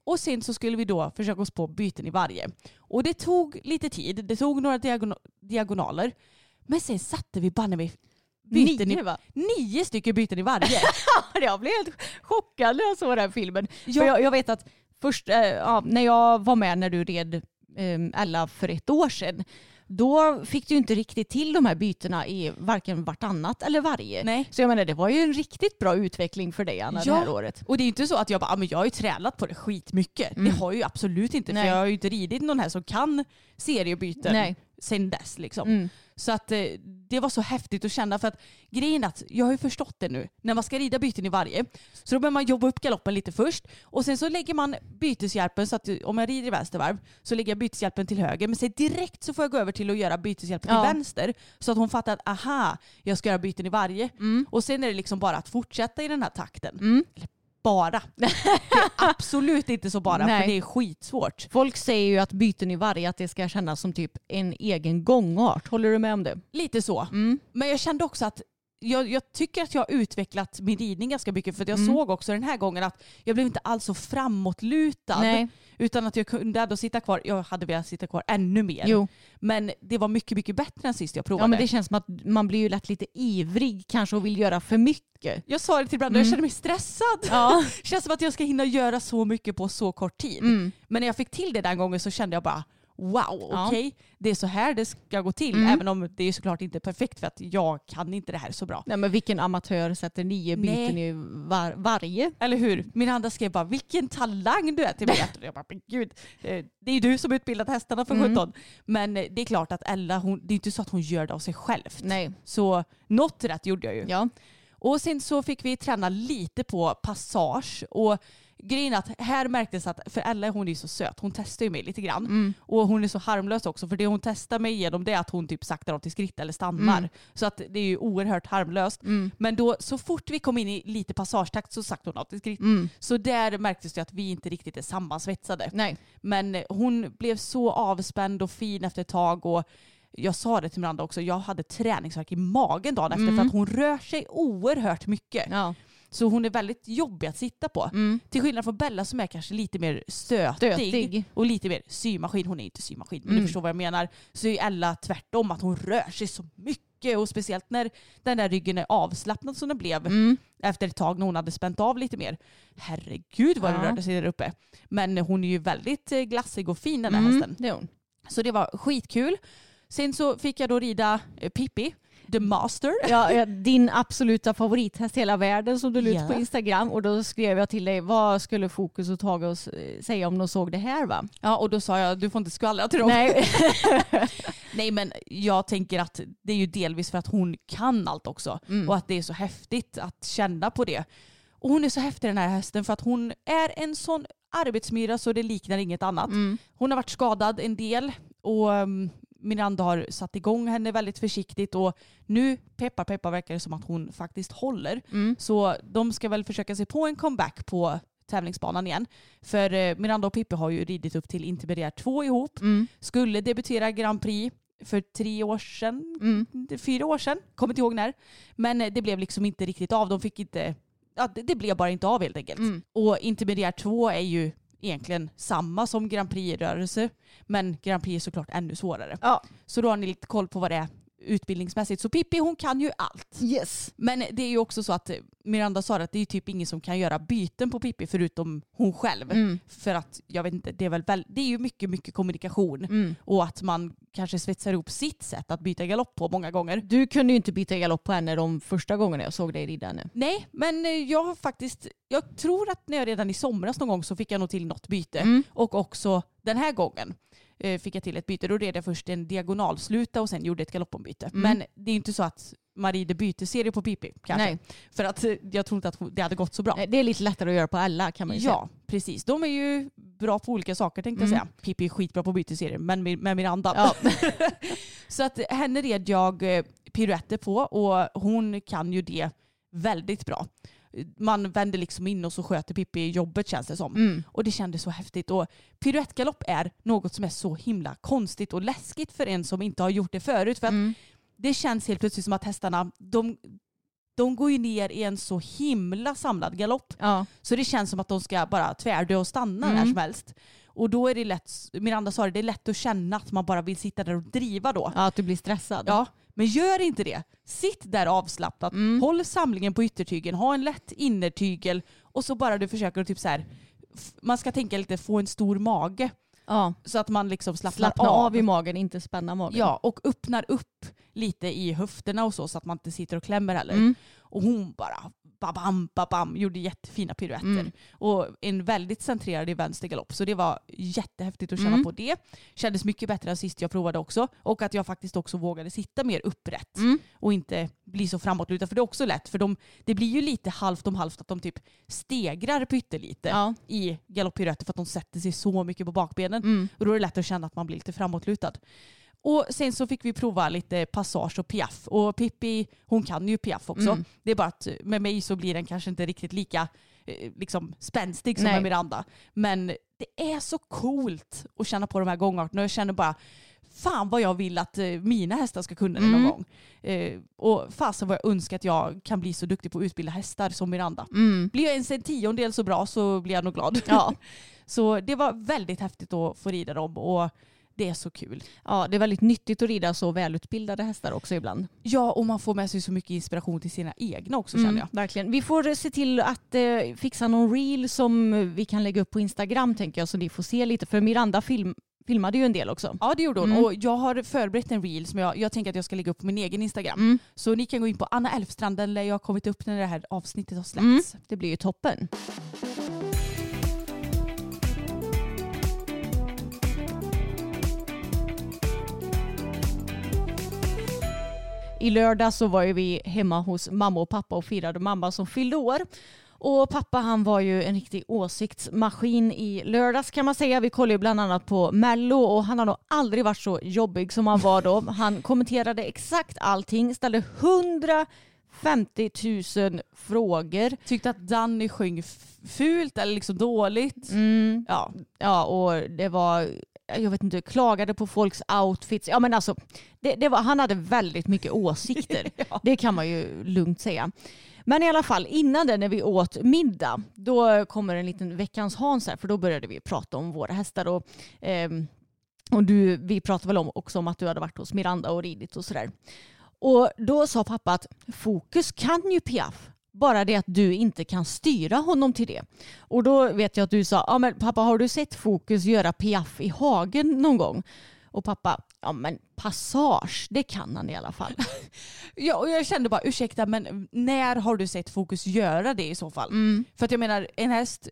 Speaker 3: Och sen så skulle vi då försöka oss på byten i varje. Och det tog lite tid, det tog några diagon- diagonaler. Men sen satte vi banne mig byten
Speaker 4: Nio
Speaker 3: i,
Speaker 4: va?
Speaker 3: nio stycken byten i varje.
Speaker 4: Jag blev helt chockad när jag såg den här filmen.
Speaker 3: Ja.
Speaker 4: Jag, jag vet att först eh, ja, när jag var med när du red eh, Ella för ett år sedan då fick du inte riktigt till de här bytena i varken vartannat eller varje.
Speaker 3: Nej.
Speaker 4: Så jag menar det var ju en riktigt bra utveckling för dig Anna
Speaker 3: Ja.
Speaker 4: det här året.
Speaker 3: Och det är ju inte så att jag bara, ah, men jag har ju tränat på det skitmycket. Det har jag ju absolut inte
Speaker 4: Nej.
Speaker 3: för jag har ju inte ridit någon här som kan seriebyten
Speaker 4: Nej.
Speaker 3: sen dess. Liksom.
Speaker 4: Mm.
Speaker 3: Så att eh, det var så häftigt att känna för att grejen att jag har ju förstått det nu. När man ska rida byten i varje så då behöver man jobba upp galoppen lite först och sen så lägger man byteshjälpen så att eh, om jag rider i vänster varv så lägger jag byteshjälpen till höger men sen direkt så får jag gå över till att göra byteshjälpen
Speaker 4: Ja.
Speaker 3: till vänster så att hon fattar att aha, jag ska göra byten i varje.
Speaker 4: Mm.
Speaker 3: Och sen är det liksom bara att fortsätta i den här takten.
Speaker 4: Mm.
Speaker 3: Bara. Det är absolut inte så bara
Speaker 4: Nej.
Speaker 3: för det är skitsvårt.
Speaker 4: Folk säger ju att byten i varje att det ska kännas som typ en egen gångart. Håller du med om det?
Speaker 3: Lite så.
Speaker 4: Mm.
Speaker 3: Men jag kände också att jag, jag tycker att jag har utvecklat min ridning ganska mycket för jag
Speaker 4: Mm.
Speaker 3: såg också den här gången att jag blev inte alls så framåtlutad.
Speaker 4: Nej.
Speaker 3: Utan att jag kunde ändå sitta kvar, jag hade velat sitta kvar ännu mer.
Speaker 4: Jo.
Speaker 3: Men det var mycket, mycket bättre än sist jag provade.
Speaker 4: Ja men det känns som att man blir ju lätt lite ivrig kanske och vill göra för mycket.
Speaker 3: Jag sa det till Brandon, jag
Speaker 4: Mm.
Speaker 3: känner mig stressad.
Speaker 4: Ja.
Speaker 3: Känns som att jag ska hinna göra så mycket på så kort tid.
Speaker 4: Mm.
Speaker 3: Men när jag fick till det den gången så kände jag bara wow,
Speaker 4: Ja.
Speaker 3: okej, det är så här det ska gå till.
Speaker 4: Mm.
Speaker 3: Även om det är såklart inte perfekt för att jag kan inte det här så bra.
Speaker 4: Nej men vilken amatör sätter nio byten i var, varje?
Speaker 3: Eller hur? Min andra skrev bara vilken talang du är till mig. Jag bara, men gud, eh, det är ju du som utbildat hästarna för
Speaker 4: Mm.
Speaker 3: 17. Men eh, det är klart att Ella, hon, det är inte så att hon gör det av sig själv.
Speaker 4: Nej.
Speaker 3: Så något rätt gjorde jag ju.
Speaker 4: Ja.
Speaker 3: Och sen så fick vi träna lite på passage. Och grejen är att här märktes att, för Ella hon är ju så söt, hon testar ju mig lite grann.
Speaker 4: Mm.
Speaker 3: Och hon är så harmlös också för det hon testar mig igenom det är att hon typ saktar av till skritt eller stannar.
Speaker 4: Mm.
Speaker 3: Så att det är ju oerhört harmlöst.
Speaker 4: Mm.
Speaker 3: Men då så fort vi kom in i lite passagetakt så saktar hon av till skritt.
Speaker 4: Mm.
Speaker 3: Så där märktes det att vi inte riktigt är sammansvetsade.
Speaker 4: Nej.
Speaker 3: Men eh, hon blev så avspänd och fin efter ett tag. Och jag sa det till Miranda också, jag hade träningsvärk i magen dagen efter
Speaker 4: Mm.
Speaker 3: för att hon rör sig oerhört mycket.
Speaker 4: Ja.
Speaker 3: Så hon är väldigt jobbig att sitta på.
Speaker 4: Mm.
Speaker 3: Till skillnad från Bella som är kanske lite mer stötig,
Speaker 4: Stötig.
Speaker 3: och lite mer symaskin. Hon är inte symaskin men
Speaker 4: Mm.
Speaker 3: du förstår vad jag menar. Så är Ella tvärtom att hon rör sig så mycket och speciellt när den där ryggen är avslappnad som den blev
Speaker 4: Mm.
Speaker 3: efter ett tag när hon hade spänt av lite mer. Herregud vad
Speaker 4: Ja.
Speaker 3: rörde sig där uppe. Men hon är ju väldigt eh, glassig och fin den här
Speaker 4: Mm.
Speaker 3: hästen.
Speaker 4: Det är hon.
Speaker 3: Så det var skitkul. Sen så fick jag då rida eh, Pippi, the master.
Speaker 4: Ja, din absoluta favorithäst i hela världen som du la ut
Speaker 3: Ja.
Speaker 4: på Instagram och då skrev jag till dig vad skulle Fokus och Tage eh, säga om de såg det här va?
Speaker 3: Ja och då sa jag du får inte skvallra till dem.
Speaker 4: Nej.
Speaker 3: Nej men jag tänker att det är ju delvis för att hon kan allt också.
Speaker 4: Mm.
Speaker 3: Och att det är så häftigt att känna på det. Och hon är så häftig den här hästen för att hon är en sån arbetsmyra så det liknar inget annat.
Speaker 4: Mm.
Speaker 3: Hon har varit skadad en del och um, Miranda har satt igång henne väldigt försiktigt och nu, peppar peppar, verkar det som att hon faktiskt håller.
Speaker 4: Mm.
Speaker 3: Så de ska väl försöka sig på en comeback på tävlingsbanan igen. För eh, Miranda och Pippi har ju ridit upp till Intermediär 2 ihop.
Speaker 4: Mm.
Speaker 3: Skulle debutera Grand Prix för tre år sedan,
Speaker 4: Mm.
Speaker 3: fyra år sedan, kommer inte ihåg när. Men eh, det blev liksom inte riktigt av. De fick inte, ja, det, det blev bara inte av helt enkelt.
Speaker 4: Mm.
Speaker 3: Och Intermediär 2 är ju egentligen samma som Grand Prix-rörelse. Men Grand Prix är såklart ännu svårare.
Speaker 4: Ja.
Speaker 3: Så då har ni lite koll på vad det är utbildningsmässigt. Så Pippi hon kan ju allt.
Speaker 4: Yes.
Speaker 3: Men det är ju också så att Miranda sa att det är typ ingen som kan göra byten på Pippi förutom hon själv.
Speaker 4: Mm.
Speaker 3: För att jag vet inte, det är väl väl, det är ju mycket, mycket kommunikation.
Speaker 4: Mm.
Speaker 3: Och att man kanske svetsar ihop sitt sätt att byta galopp på många gånger.
Speaker 4: Du kunde ju inte byta galopp på henne de första gångerna jag såg dig rida henne.
Speaker 3: Nej, men eh, jag har faktiskt, jag tror att när jag redan i somras någon gång så fick jag nog till något byte.
Speaker 4: Mm.
Speaker 3: Och också den här gången fick jag till ett byte. Då red jag först en diagonalsluta och sen gjorde ett galoppombyte.
Speaker 4: Mm.
Speaker 3: Men det är inte så att man rider byteserie på Pippi kanske.
Speaker 4: Nej.
Speaker 3: För att eh, jag tror inte att det hade gått så bra.
Speaker 4: Nej, Det är lite lättare att göra på alla kan man ju
Speaker 3: Ja, precis. De är ju bra på olika saker tänkte
Speaker 4: Mm.
Speaker 3: jag säga. Pippi är skitbra på byteserier, men med, med Miranda.
Speaker 4: Ja.
Speaker 3: så att henne red jag eh, piruetter på och hon kan ju det väldigt bra. Man vänder liksom in och så sköter Pippi jobbet känns det som.
Speaker 4: Mm.
Speaker 3: Och det kändes så häftigt. Och piruettgalopp är något som är så himla konstigt och läskigt för en som inte har gjort det förut. För
Speaker 4: Mm.
Speaker 3: det känns helt plötsligt som att hästarna, de, de går ju ner i en så himla samlad galopp.
Speaker 4: Ja.
Speaker 3: Så det känns som att de ska bara tvärdö och stanna
Speaker 4: Mm.
Speaker 3: när som helst. Och då är det lätt, Miranda sa det, det är lätt att känna att man bara vill sitta där och driva då.
Speaker 4: ja, att du blir stressad.
Speaker 3: Ja, men gör inte det. Sitt där avslappnat,
Speaker 4: Mm.
Speaker 3: håll samlingen på yttertygen, ha en lätt innertygel och så bara du försöker att typ så här, man ska tänka lite få en stor mage
Speaker 4: Ja.
Speaker 3: så att man liksom slappnar
Speaker 4: Slappna av i magen, inte spänna magen.
Speaker 3: Ja, och öppnar upp lite i höfterna och så så att man inte sitter och klämmer heller.
Speaker 4: Mm.
Speaker 3: Och hon bara babam, babam, gjorde jättefina piruetter.
Speaker 4: Mm.
Speaker 3: Och en väldigt centrerad i vänster galopp. Så det var jättehäftigt att känna
Speaker 4: Mm.
Speaker 3: på det. Kändes mycket bättre än sist jag provade också. Och att jag faktiskt också vågade sitta mer upprätt.
Speaker 4: Mm.
Speaker 3: Och inte bli så framåtlutad. För det är också lätt. För de, det blir ju lite halvt om halvt att de typ stegrar pyttelite
Speaker 4: Ja.
Speaker 3: i galopppiruetter för att de sätter sig så mycket på bakbenen.
Speaker 4: Mm.
Speaker 3: Och då är det lätt att känna att man blir lite framåtlutad. Och sen så fick vi prova lite passage och piaff. Och Pippi, hon kan ju piaff också.
Speaker 4: Mm.
Speaker 3: Det är bara att med mig så blir den kanske inte riktigt lika eh, liksom spänstig som
Speaker 4: Nej.
Speaker 3: med Miranda. Men det är så coolt att känna på de här gångarterna. Jag känner bara fan vad jag vill att eh, mina hästar ska kunna det någon
Speaker 4: Mm.
Speaker 3: gång. Eh, och fasen vad jag önskar att jag kan bli så duktig på att utbilda hästar som Miranda.
Speaker 4: Mm.
Speaker 3: Blir jag ens en tiondel så bra så blir jag nog glad.
Speaker 4: Ja.
Speaker 3: så det var väldigt häftigt att få rida dem och det är så kul.
Speaker 4: ja, det är väldigt nyttigt att rida så välutbildade hästar också ibland.
Speaker 3: Ja, och man får med sig så mycket inspiration till sina egna också känner jag.
Speaker 4: Verkligen. Vi får se till att eh, fixa någon reel som vi kan lägga upp på Instagram tänker jag så ni får se lite. För Miranda film, filmade ju en del också.
Speaker 3: Ja det gjorde hon
Speaker 4: Mm.
Speaker 3: och jag har förberett en reel som jag, jag tänker att jag ska lägga upp på min egen Instagram.
Speaker 4: Mm.
Speaker 3: Så ni kan gå in på Anna Elfstrand där jag har kommit upp när det här avsnittet har släppts.
Speaker 4: Mm. Det blir ju toppen. I lördag så var ju vi hemma hos mamma och pappa och firade mamma som fyllde år. Och pappa han var ju en riktig åsiktsmaskin i lördags kan man säga. Vi kollade ju bland annat på Mello och han har nog aldrig varit så jobbig som han var då. Han kommenterade exakt allting, ställde 150 000 frågor.
Speaker 3: Tyckte att Danny sjöng fult eller liksom dåligt.
Speaker 4: Mm.
Speaker 3: Ja.
Speaker 4: Ja, och det var, jag vet inte, klagade på folks outfits. Ja, men alltså, det, det var, han hade väldigt mycket åsikter.
Speaker 3: Ja.
Speaker 4: Det kan man ju lugnt säga. Men i alla fall, innan det när vi åt middag, då kommer en liten veckans Hans här, för då började vi prata om våra hästar. Och, ehm, och du, vi pratade väl om, också om att du hade varit hos Miranda och ridit och sådär. Och då sa pappa att Fokus kan ju piaff. Bara det att du inte kan styra honom till det. Och då vet jag att du sa, ja men pappa har du sett Fokus göra piaff i hagen någon gång? Och pappa, ja men passage, det kan han i alla fall.
Speaker 3: Ja, och jag kände bara ursäkta men när har du sett Fokus göra det i så fall?
Speaker 4: Mm.
Speaker 3: För att jag menar en häst,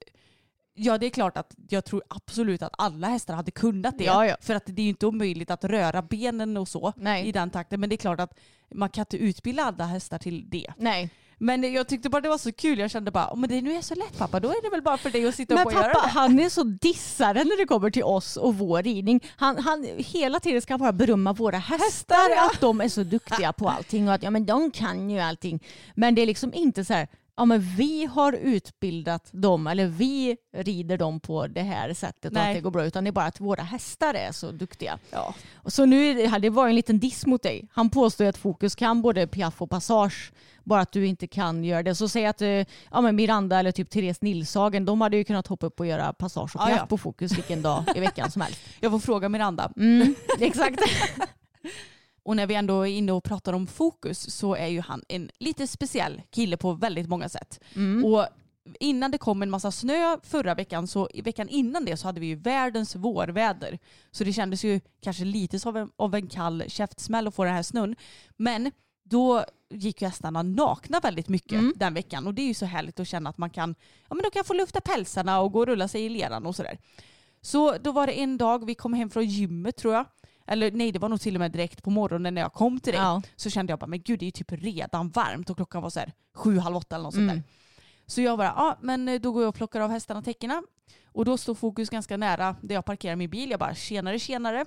Speaker 3: ja det är klart att jag tror absolut att alla hästar hade kunnat det.
Speaker 4: Ja, ja.
Speaker 3: För att det är ju inte omöjligt att röra benen och så
Speaker 4: Nej.
Speaker 3: i den takten. Men det är klart att man kan inte utbilda alla hästar till det.
Speaker 4: Nej.
Speaker 3: Men jag tyckte bara det var så kul. Jag kände bara, om det nu är så lätt pappa, då är det väl bara för dig att sitta upp
Speaker 4: Men
Speaker 3: och göra
Speaker 4: pappa
Speaker 3: det.
Speaker 4: han är så dissare när det kommer till oss och vår ridning. Han, han hela tiden ska bara berömma våra hästar,
Speaker 3: ja.
Speaker 4: att de är så duktiga på allting och att ja, men de kan ju allting. Men det är liksom inte så här, ja men vi har utbildat dem eller vi rider dem på det här sättet och
Speaker 3: Nej.
Speaker 4: att det går bra utan det är bara att våra hästar är så duktiga.
Speaker 3: Ja.
Speaker 4: Och Så nu det, var en liten diss mot dig. Han påstår att Fokus kan både piaff och passage. Bara att du inte kan göra det. Så säg att eh, ja, men Miranda eller typ Therese Nilshagen, de hade ju kunnat hoppa upp och göra passage och
Speaker 3: Ja,
Speaker 4: piaff
Speaker 3: ja.
Speaker 4: på Fokus vilken dag i veckan som helst.
Speaker 3: Jag får fråga Miranda.
Speaker 4: Mm, exakt.
Speaker 3: Och när vi ändå är inne och pratar om fokus så är ju han en lite speciell kille på väldigt många sätt.
Speaker 4: Mm.
Speaker 3: Och innan det kom en massa snö förra veckan så i veckan innan det så hade vi ju världens vårväder. Så det kändes ju kanske lite som en, av en kall käftsmäll att få den här snön. Men då gick ju hästarna nakna väldigt mycket
Speaker 4: Mm.
Speaker 3: den veckan och det är ju så härligt att känna att man kan, ja men de kan få lufta pälsarna och gå och rulla sig i leran och sådär. Så då var det en dag, vi kom hem från gymmet tror jag. Eller nej, det var nog till och med direkt på morgonen när jag kom till dig.
Speaker 4: Ja.
Speaker 3: Så kände jag bara, men gud det är ju typ redan varmt och klockan var så här sju, halv åtta eller något sånt
Speaker 4: Mm.
Speaker 3: där. Så jag bara, ja men eh, då går jag och plockar av hästarna täckena. Och då står Fokus ganska nära där jag parkerar min bil. Jag bara, tjenare tjenare.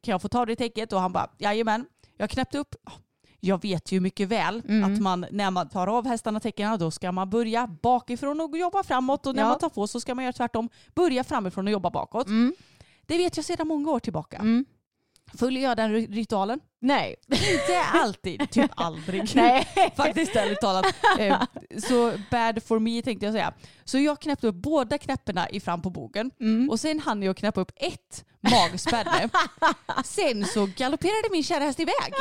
Speaker 3: Kan jag få ta det täcket? Och han bara, jajamän. Jag knäppte upp. Jag vet ju mycket väl
Speaker 4: Mm.
Speaker 3: att man, när man tar av hästarna täckena då ska man börja bakifrån och jobba framåt. Och när
Speaker 4: Ja.
Speaker 3: man tar på så ska man göra tvärtom. Börja framifrån och jobba bakåt.
Speaker 4: Mm.
Speaker 3: Det vet jag sedan många år tillbaka.
Speaker 4: Mm.
Speaker 3: Följer jag den ri- ritualen?
Speaker 4: Nej.
Speaker 3: Inte alltid, typ aldrig.
Speaker 4: Nej.
Speaker 3: Faktiskt ärligt talat. Eh, Så bad for me tänkte jag säga. Så jag knäppte upp båda knäpporna i fram på bogen
Speaker 4: Mm.
Speaker 3: och sen hann jag knäppa upp ett magspänne. Sen så galopperade min kära häst iväg.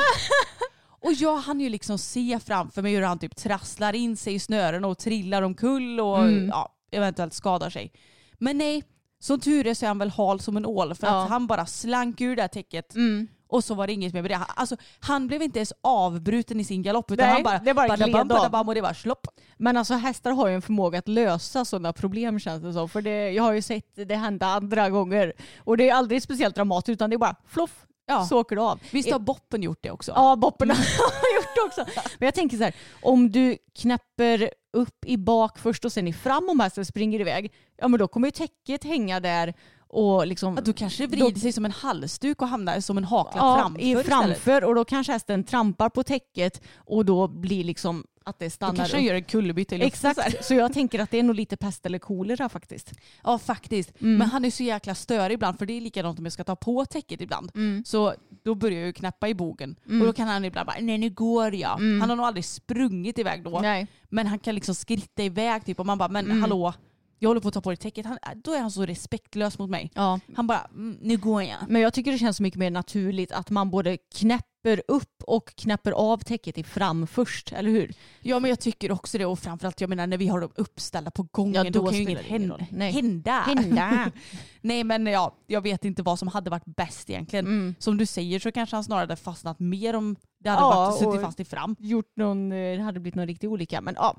Speaker 3: Och jag hann ju liksom se framför mig hur han typ trasslar in sig i snören och trillar omkull och
Speaker 4: Mm.
Speaker 3: ja, eventuellt skadar sig. Men nej, som tur är så är han väl hal som en ål för
Speaker 4: Ja.
Speaker 3: att han bara slank ur det här täcket
Speaker 4: Mm.
Speaker 3: och så var det inget mer med det. Alltså, han blev inte ens avbruten i sin galopp utan
Speaker 4: Nej,
Speaker 3: han bara,
Speaker 4: det bara
Speaker 3: badabam, badabam och det var slopp.
Speaker 4: Men alltså hästar har ju en förmåga att lösa sådana problem känns det som. För det, jag har ju sett det hända andra gånger. Och det är aldrig speciellt dramatiskt utan det är bara floff,
Speaker 3: Ja.
Speaker 4: så åker det av.
Speaker 3: Visst har Boppen gjort det också?
Speaker 4: Ja, Boppen har gjort det också. Men jag tänker så här, om du knäpper upp i bak först och sen i fram om hästen springer iväg, ja men då kommer ju täcket hänga där och liksom
Speaker 3: Att då kanske det vrider sig som en halsduk och hamnar som en haklapp
Speaker 4: ja,
Speaker 3: framför
Speaker 4: framför och då kanske hästen trampar på täcket och då blir liksom att det
Speaker 3: Då
Speaker 4: stannar
Speaker 3: kanske han
Speaker 4: upp.
Speaker 3: gör en kullerbytta i luften.
Speaker 4: Exakt, så jag tänker att det är nog lite pest eller kolera faktiskt.
Speaker 3: Ja faktiskt.
Speaker 4: Mm.
Speaker 3: Men han är så jäkla störig ibland för det är likadant om jag ska ta på täcket ibland.
Speaker 4: Mm.
Speaker 3: Så då börjar jag ju knäppa i bogen. Och då kan han ibland bara nej nu går jag. Han har nog aldrig sprungit iväg då.
Speaker 4: Mm. Nej.
Speaker 3: Men han kan liksom skritta iväg typ och man bara men
Speaker 4: Mm.
Speaker 3: hallå jag håller på att ta på dig täcket. Han, då är han så respektlös mot mig.
Speaker 4: Ja.
Speaker 3: Han bara mm, nu går jag.
Speaker 4: Men jag tycker det känns så mycket mer naturligt att man både knäpper upp och knäpper av täcket i fram först, eller hur?
Speaker 3: Ja men jag tycker också det och framförallt jag menar när vi har dem uppställda på gången
Speaker 4: Ja,
Speaker 3: då,
Speaker 4: då
Speaker 3: kan ju inget hända.
Speaker 4: Nej.
Speaker 3: hända.
Speaker 4: Hända.
Speaker 3: Nej men ja, jag vet inte vad som hade varit bäst egentligen.
Speaker 4: Mm.
Speaker 3: Som du säger så kanske han snarare hade fastnat mer om det hade
Speaker 4: Ja,
Speaker 3: varit suttit fast i fram.
Speaker 4: Gjort någon, eh, det hade blivit någon riktig olycka, men ja.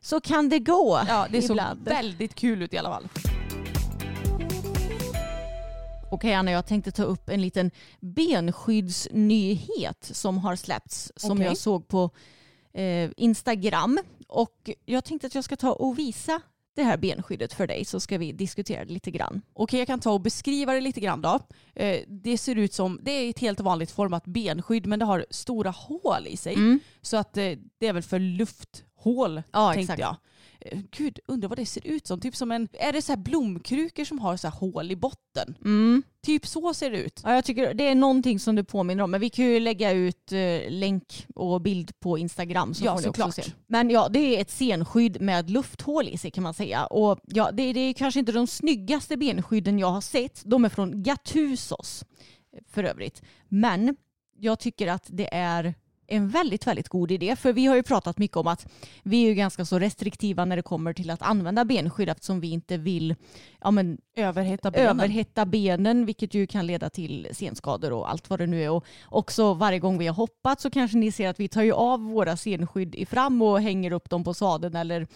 Speaker 4: Så kan det gå
Speaker 3: Ja det såg väldigt kul ut i alla fall.
Speaker 4: Okej Anna, jag tänkte ta upp en liten benskyddsnyhet som har släppts som
Speaker 3: Okej.
Speaker 4: jag såg på eh, Instagram. Och jag tänkte att jag ska ta och visa det här benskyddet för dig så ska vi diskutera det lite grann.
Speaker 3: Okej jag kan ta och beskriva det lite grann då. Eh, det ser ut som, det är ett helt vanligt format benskydd men det har stora hål i sig. Så att eh, det är väl för lufthål
Speaker 4: Ja,
Speaker 3: tänkte
Speaker 4: exakt.
Speaker 3: jag. Eh, Gud, undrar vad det ser ut som. Typ som en, är det så här blomkrukor som har så här hål i botten?
Speaker 4: Mm.
Speaker 3: Typ så ser det ut.
Speaker 4: Ja, jag tycker det är någonting som du påminner om. Men vi kan ju lägga ut eh, länk och bild på Instagram så
Speaker 3: Ja, såklart.
Speaker 4: Men ja, det är ett senskydd med lufthål i sig kan man säga. Och ja, det, det är kanske inte de snyggaste benskydden jag har sett. De är från Gattusos för övrigt. Men jag tycker att det är en väldigt, väldigt god idé. För vi har ju pratat mycket om att vi är ju ganska så restriktiva när det kommer till att använda benskydd eftersom vi inte vill ja, men,
Speaker 3: Överhetta benen.
Speaker 4: överhetta benen vilket ju kan leda till senskador och allt vad det nu är. Och också varje gång vi har hoppat så kanske ni ser att vi tar ju av våra senskydd i fram och hänger upp dem på sadeln eller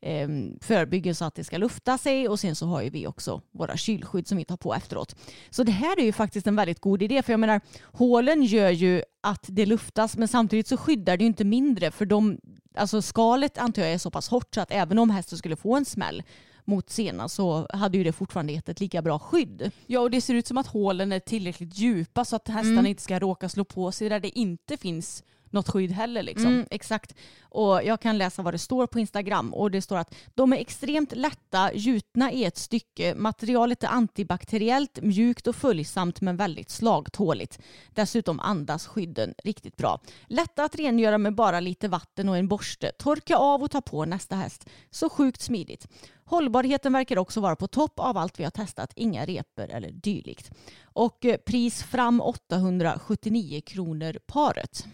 Speaker 4: eh, förbygger så att det ska lufta sig och sen så har ju vi också våra kylskydd som vi tar på efteråt. Så det här är ju faktiskt en väldigt god idé för jag menar hålen gör ju att det luftas men samtidigt så skyddar det ju inte mindre för de, alltså skalet antar jag är så pass hårt så att även om hästen skulle få en smäll mot senan så hade ju det fortfarande gett ett lika bra skydd.
Speaker 3: Ja och det ser ut som att hålen är tillräckligt djupa så att hästarna
Speaker 4: Mm.
Speaker 3: inte ska råka slå på sig där det inte finns något skydd heller liksom.
Speaker 4: Mm, exakt. Och jag kan läsa vad det står på Instagram och det står att de är extremt lätta, gjutna i ett stycke. Materialet är antibakteriellt, mjukt och följsamt men väldigt slagtåligt. Dessutom andas skydden riktigt bra. Lätta att rengöra med bara lite vatten och en borste. Torka av och ta på nästa häst. Så sjukt smidigt. Hållbarheten verkar också vara på topp av allt vi har testat. Inga repor eller dylikt. Och eh, pris fram 879 kronor paret.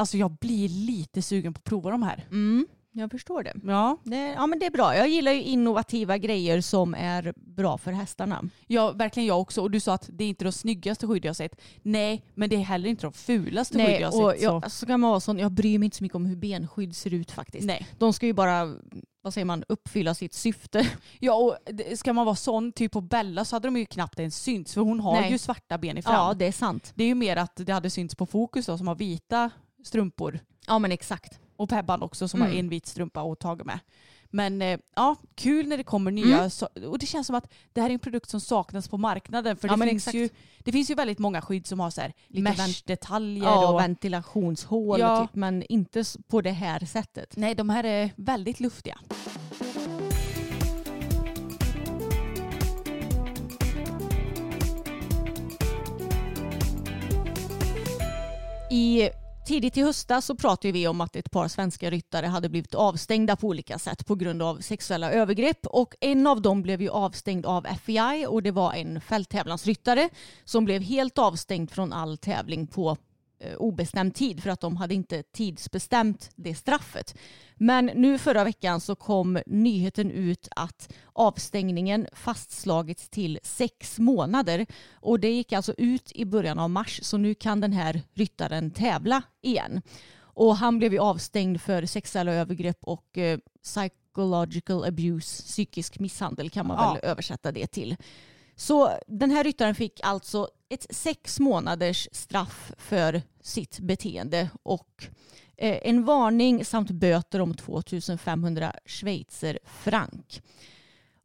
Speaker 3: Alltså jag blir lite sugen på att prova de här.
Speaker 4: Mm, jag förstår det.
Speaker 3: Ja.
Speaker 4: det. Ja men det är bra. Jag gillar ju innovativa grejer som är bra för hästarna.
Speaker 3: ja, verkligen jag också. Och du sa att det är inte de snyggaste skydd jag sett. Nej, men det är heller inte de fulaste skydd
Speaker 4: Nej,
Speaker 3: jag har
Speaker 4: och
Speaker 3: sett.
Speaker 4: jag,
Speaker 3: så.
Speaker 4: så kan man vara sån, jag bryr mig inte så mycket om hur benskydd ser ut faktiskt.
Speaker 3: Nej.
Speaker 4: De ska ju bara, vad säger man, uppfylla sitt syfte.
Speaker 3: Ja, och ska man vara sån, typ på Bella så hade de ju knappt ens synts för hon har
Speaker 4: Nej.
Speaker 3: ju svarta ben i fram.
Speaker 4: Ja det är sant.
Speaker 3: Det är ju mer att det hade synts på Fokus då, som har vita strumpor.
Speaker 4: Ja men exakt.
Speaker 3: Och Pebban också som
Speaker 4: Mm.
Speaker 3: har en vit strumpa och Tage med. Men eh, ja, kul när det kommer nya.
Speaker 4: Mm.
Speaker 3: Så, och det känns som att det här är en produkt som saknas på marknaden. För
Speaker 4: Ja,
Speaker 3: det, finns
Speaker 4: exakt.
Speaker 3: ju, det finns ju väldigt många skydd som har så här
Speaker 4: Lite
Speaker 3: mesh-detaljer.
Speaker 4: Ja,
Speaker 3: och,
Speaker 4: ventilationshål
Speaker 3: Ja.
Speaker 4: typ, men inte på det här sättet.
Speaker 3: nej, de här är väldigt luftiga.
Speaker 4: I Tidigt i höstas så pratade vi om att ett par svenska ryttare hade blivit avstängda på olika sätt på grund av sexuella övergrepp. Och en av dem blev ju avstängd av FEI och det var en fälttävlansryttare som blev helt avstängd från all tävling på obestämd tid för att de hade inte tidsbestämt det straffet. Men nu förra veckan så kom nyheten ut att avstängningen fastslagits till sex månader och det gick alltså ut i början av mars så nu kan den här ryttaren tävla igen. Och han blev ju avstängd för sexuella övergrepp och eh, psychological abuse, psykisk misshandel kan man
Speaker 3: Ja.
Speaker 4: väl översätta det till. Så den här ryttaren fick alltså ett sex månaders straff för sitt beteende och eh, en varning samt böter om 2500 schweizer frank.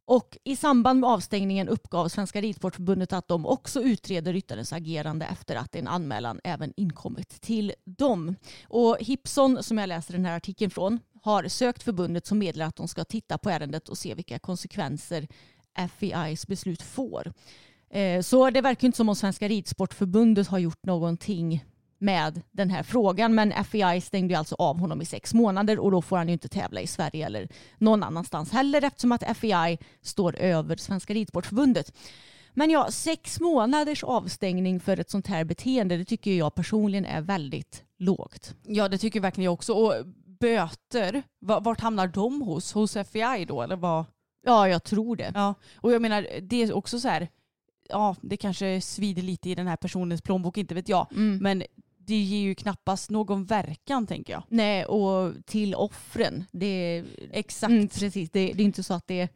Speaker 4: Och i samband med avstängningen uppgav Svenska Ridsportförbundet att de också utreder ryttarens agerande efter att en anmälan även inkommit till dem. Och Hipson, som jag läser den här artikeln från, har sökt förbundet som meddelar att de ska titta på ärendet och se vilka konsekvenser FEIs beslut får. Eh, så det verkar inte som om Svenska Ridsportförbundet har gjort någonting med den här frågan. Men FEI stängde ju alltså av honom i sex månader och då får han ju inte tävla i Sverige eller någon annanstans heller eftersom att FEI står över Svenska Ridsportförbundet. Men ja, sex månaders avstängning för ett sånt här beteende det tycker jag personligen är väldigt lågt.
Speaker 3: Ja det tycker verkligen jag också. Och böter, vart hamnar de hos? Hos FEI då eller vad?
Speaker 4: Ja, jag tror det.
Speaker 3: Ja, och jag menar det är också så här, ja det kanske svider lite i den här personens plånbok, inte vet jag.
Speaker 4: Mm.
Speaker 3: Men det ger ju knappast någon verkan tänker jag.
Speaker 4: Nej, och till offren. Det,
Speaker 3: Exakt.
Speaker 4: Mm, precis, det, det är inte så att det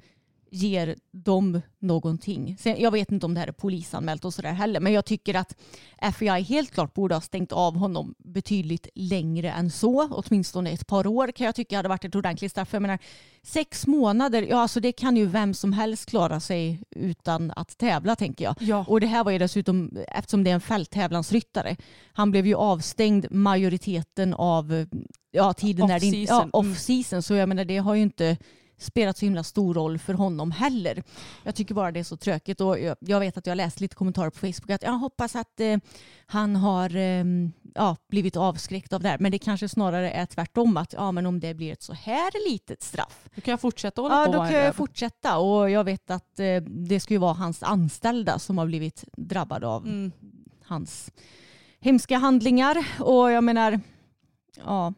Speaker 4: ger dem någonting. Sen, jag vet inte om det här är polisanmält och sådär heller, men jag tycker att FBI helt klart borde ha stängt av honom betydligt längre än så. Åtminstone ett par år kan jag tycka hade varit ett ordentligt straff. Jag menar, sex månader, ja alltså det kan ju vem som helst klara sig utan att tävla tänker jag.
Speaker 3: Ja.
Speaker 4: Och det här var ju dessutom, eftersom det är en fälttävlansryttare, han blev ju avstängd majoriteten av ja, tiden när det inte, ja.
Speaker 3: Mm.
Speaker 4: off-season. Så jag menar det har ju inte spelat så himla stor roll för honom heller. Jag tycker bara det är så tråkigt och jag, jag vet att jag läst lite kommentarer på Facebook att jag hoppas att eh, han har eh, ja, blivit avskräckt av det här. Men det kanske snarare är tvärtom att ja, men om det blir ett så här litet straff
Speaker 3: Då kan jag fortsätta hålla
Speaker 4: Ja,
Speaker 3: på
Speaker 4: då
Speaker 3: med
Speaker 4: kan jag fortsätta och jag vet att eh, det ska ju vara hans anställda som har blivit drabbade av
Speaker 3: Mm.
Speaker 4: hans hemska handlingar. Och jag menar, ja,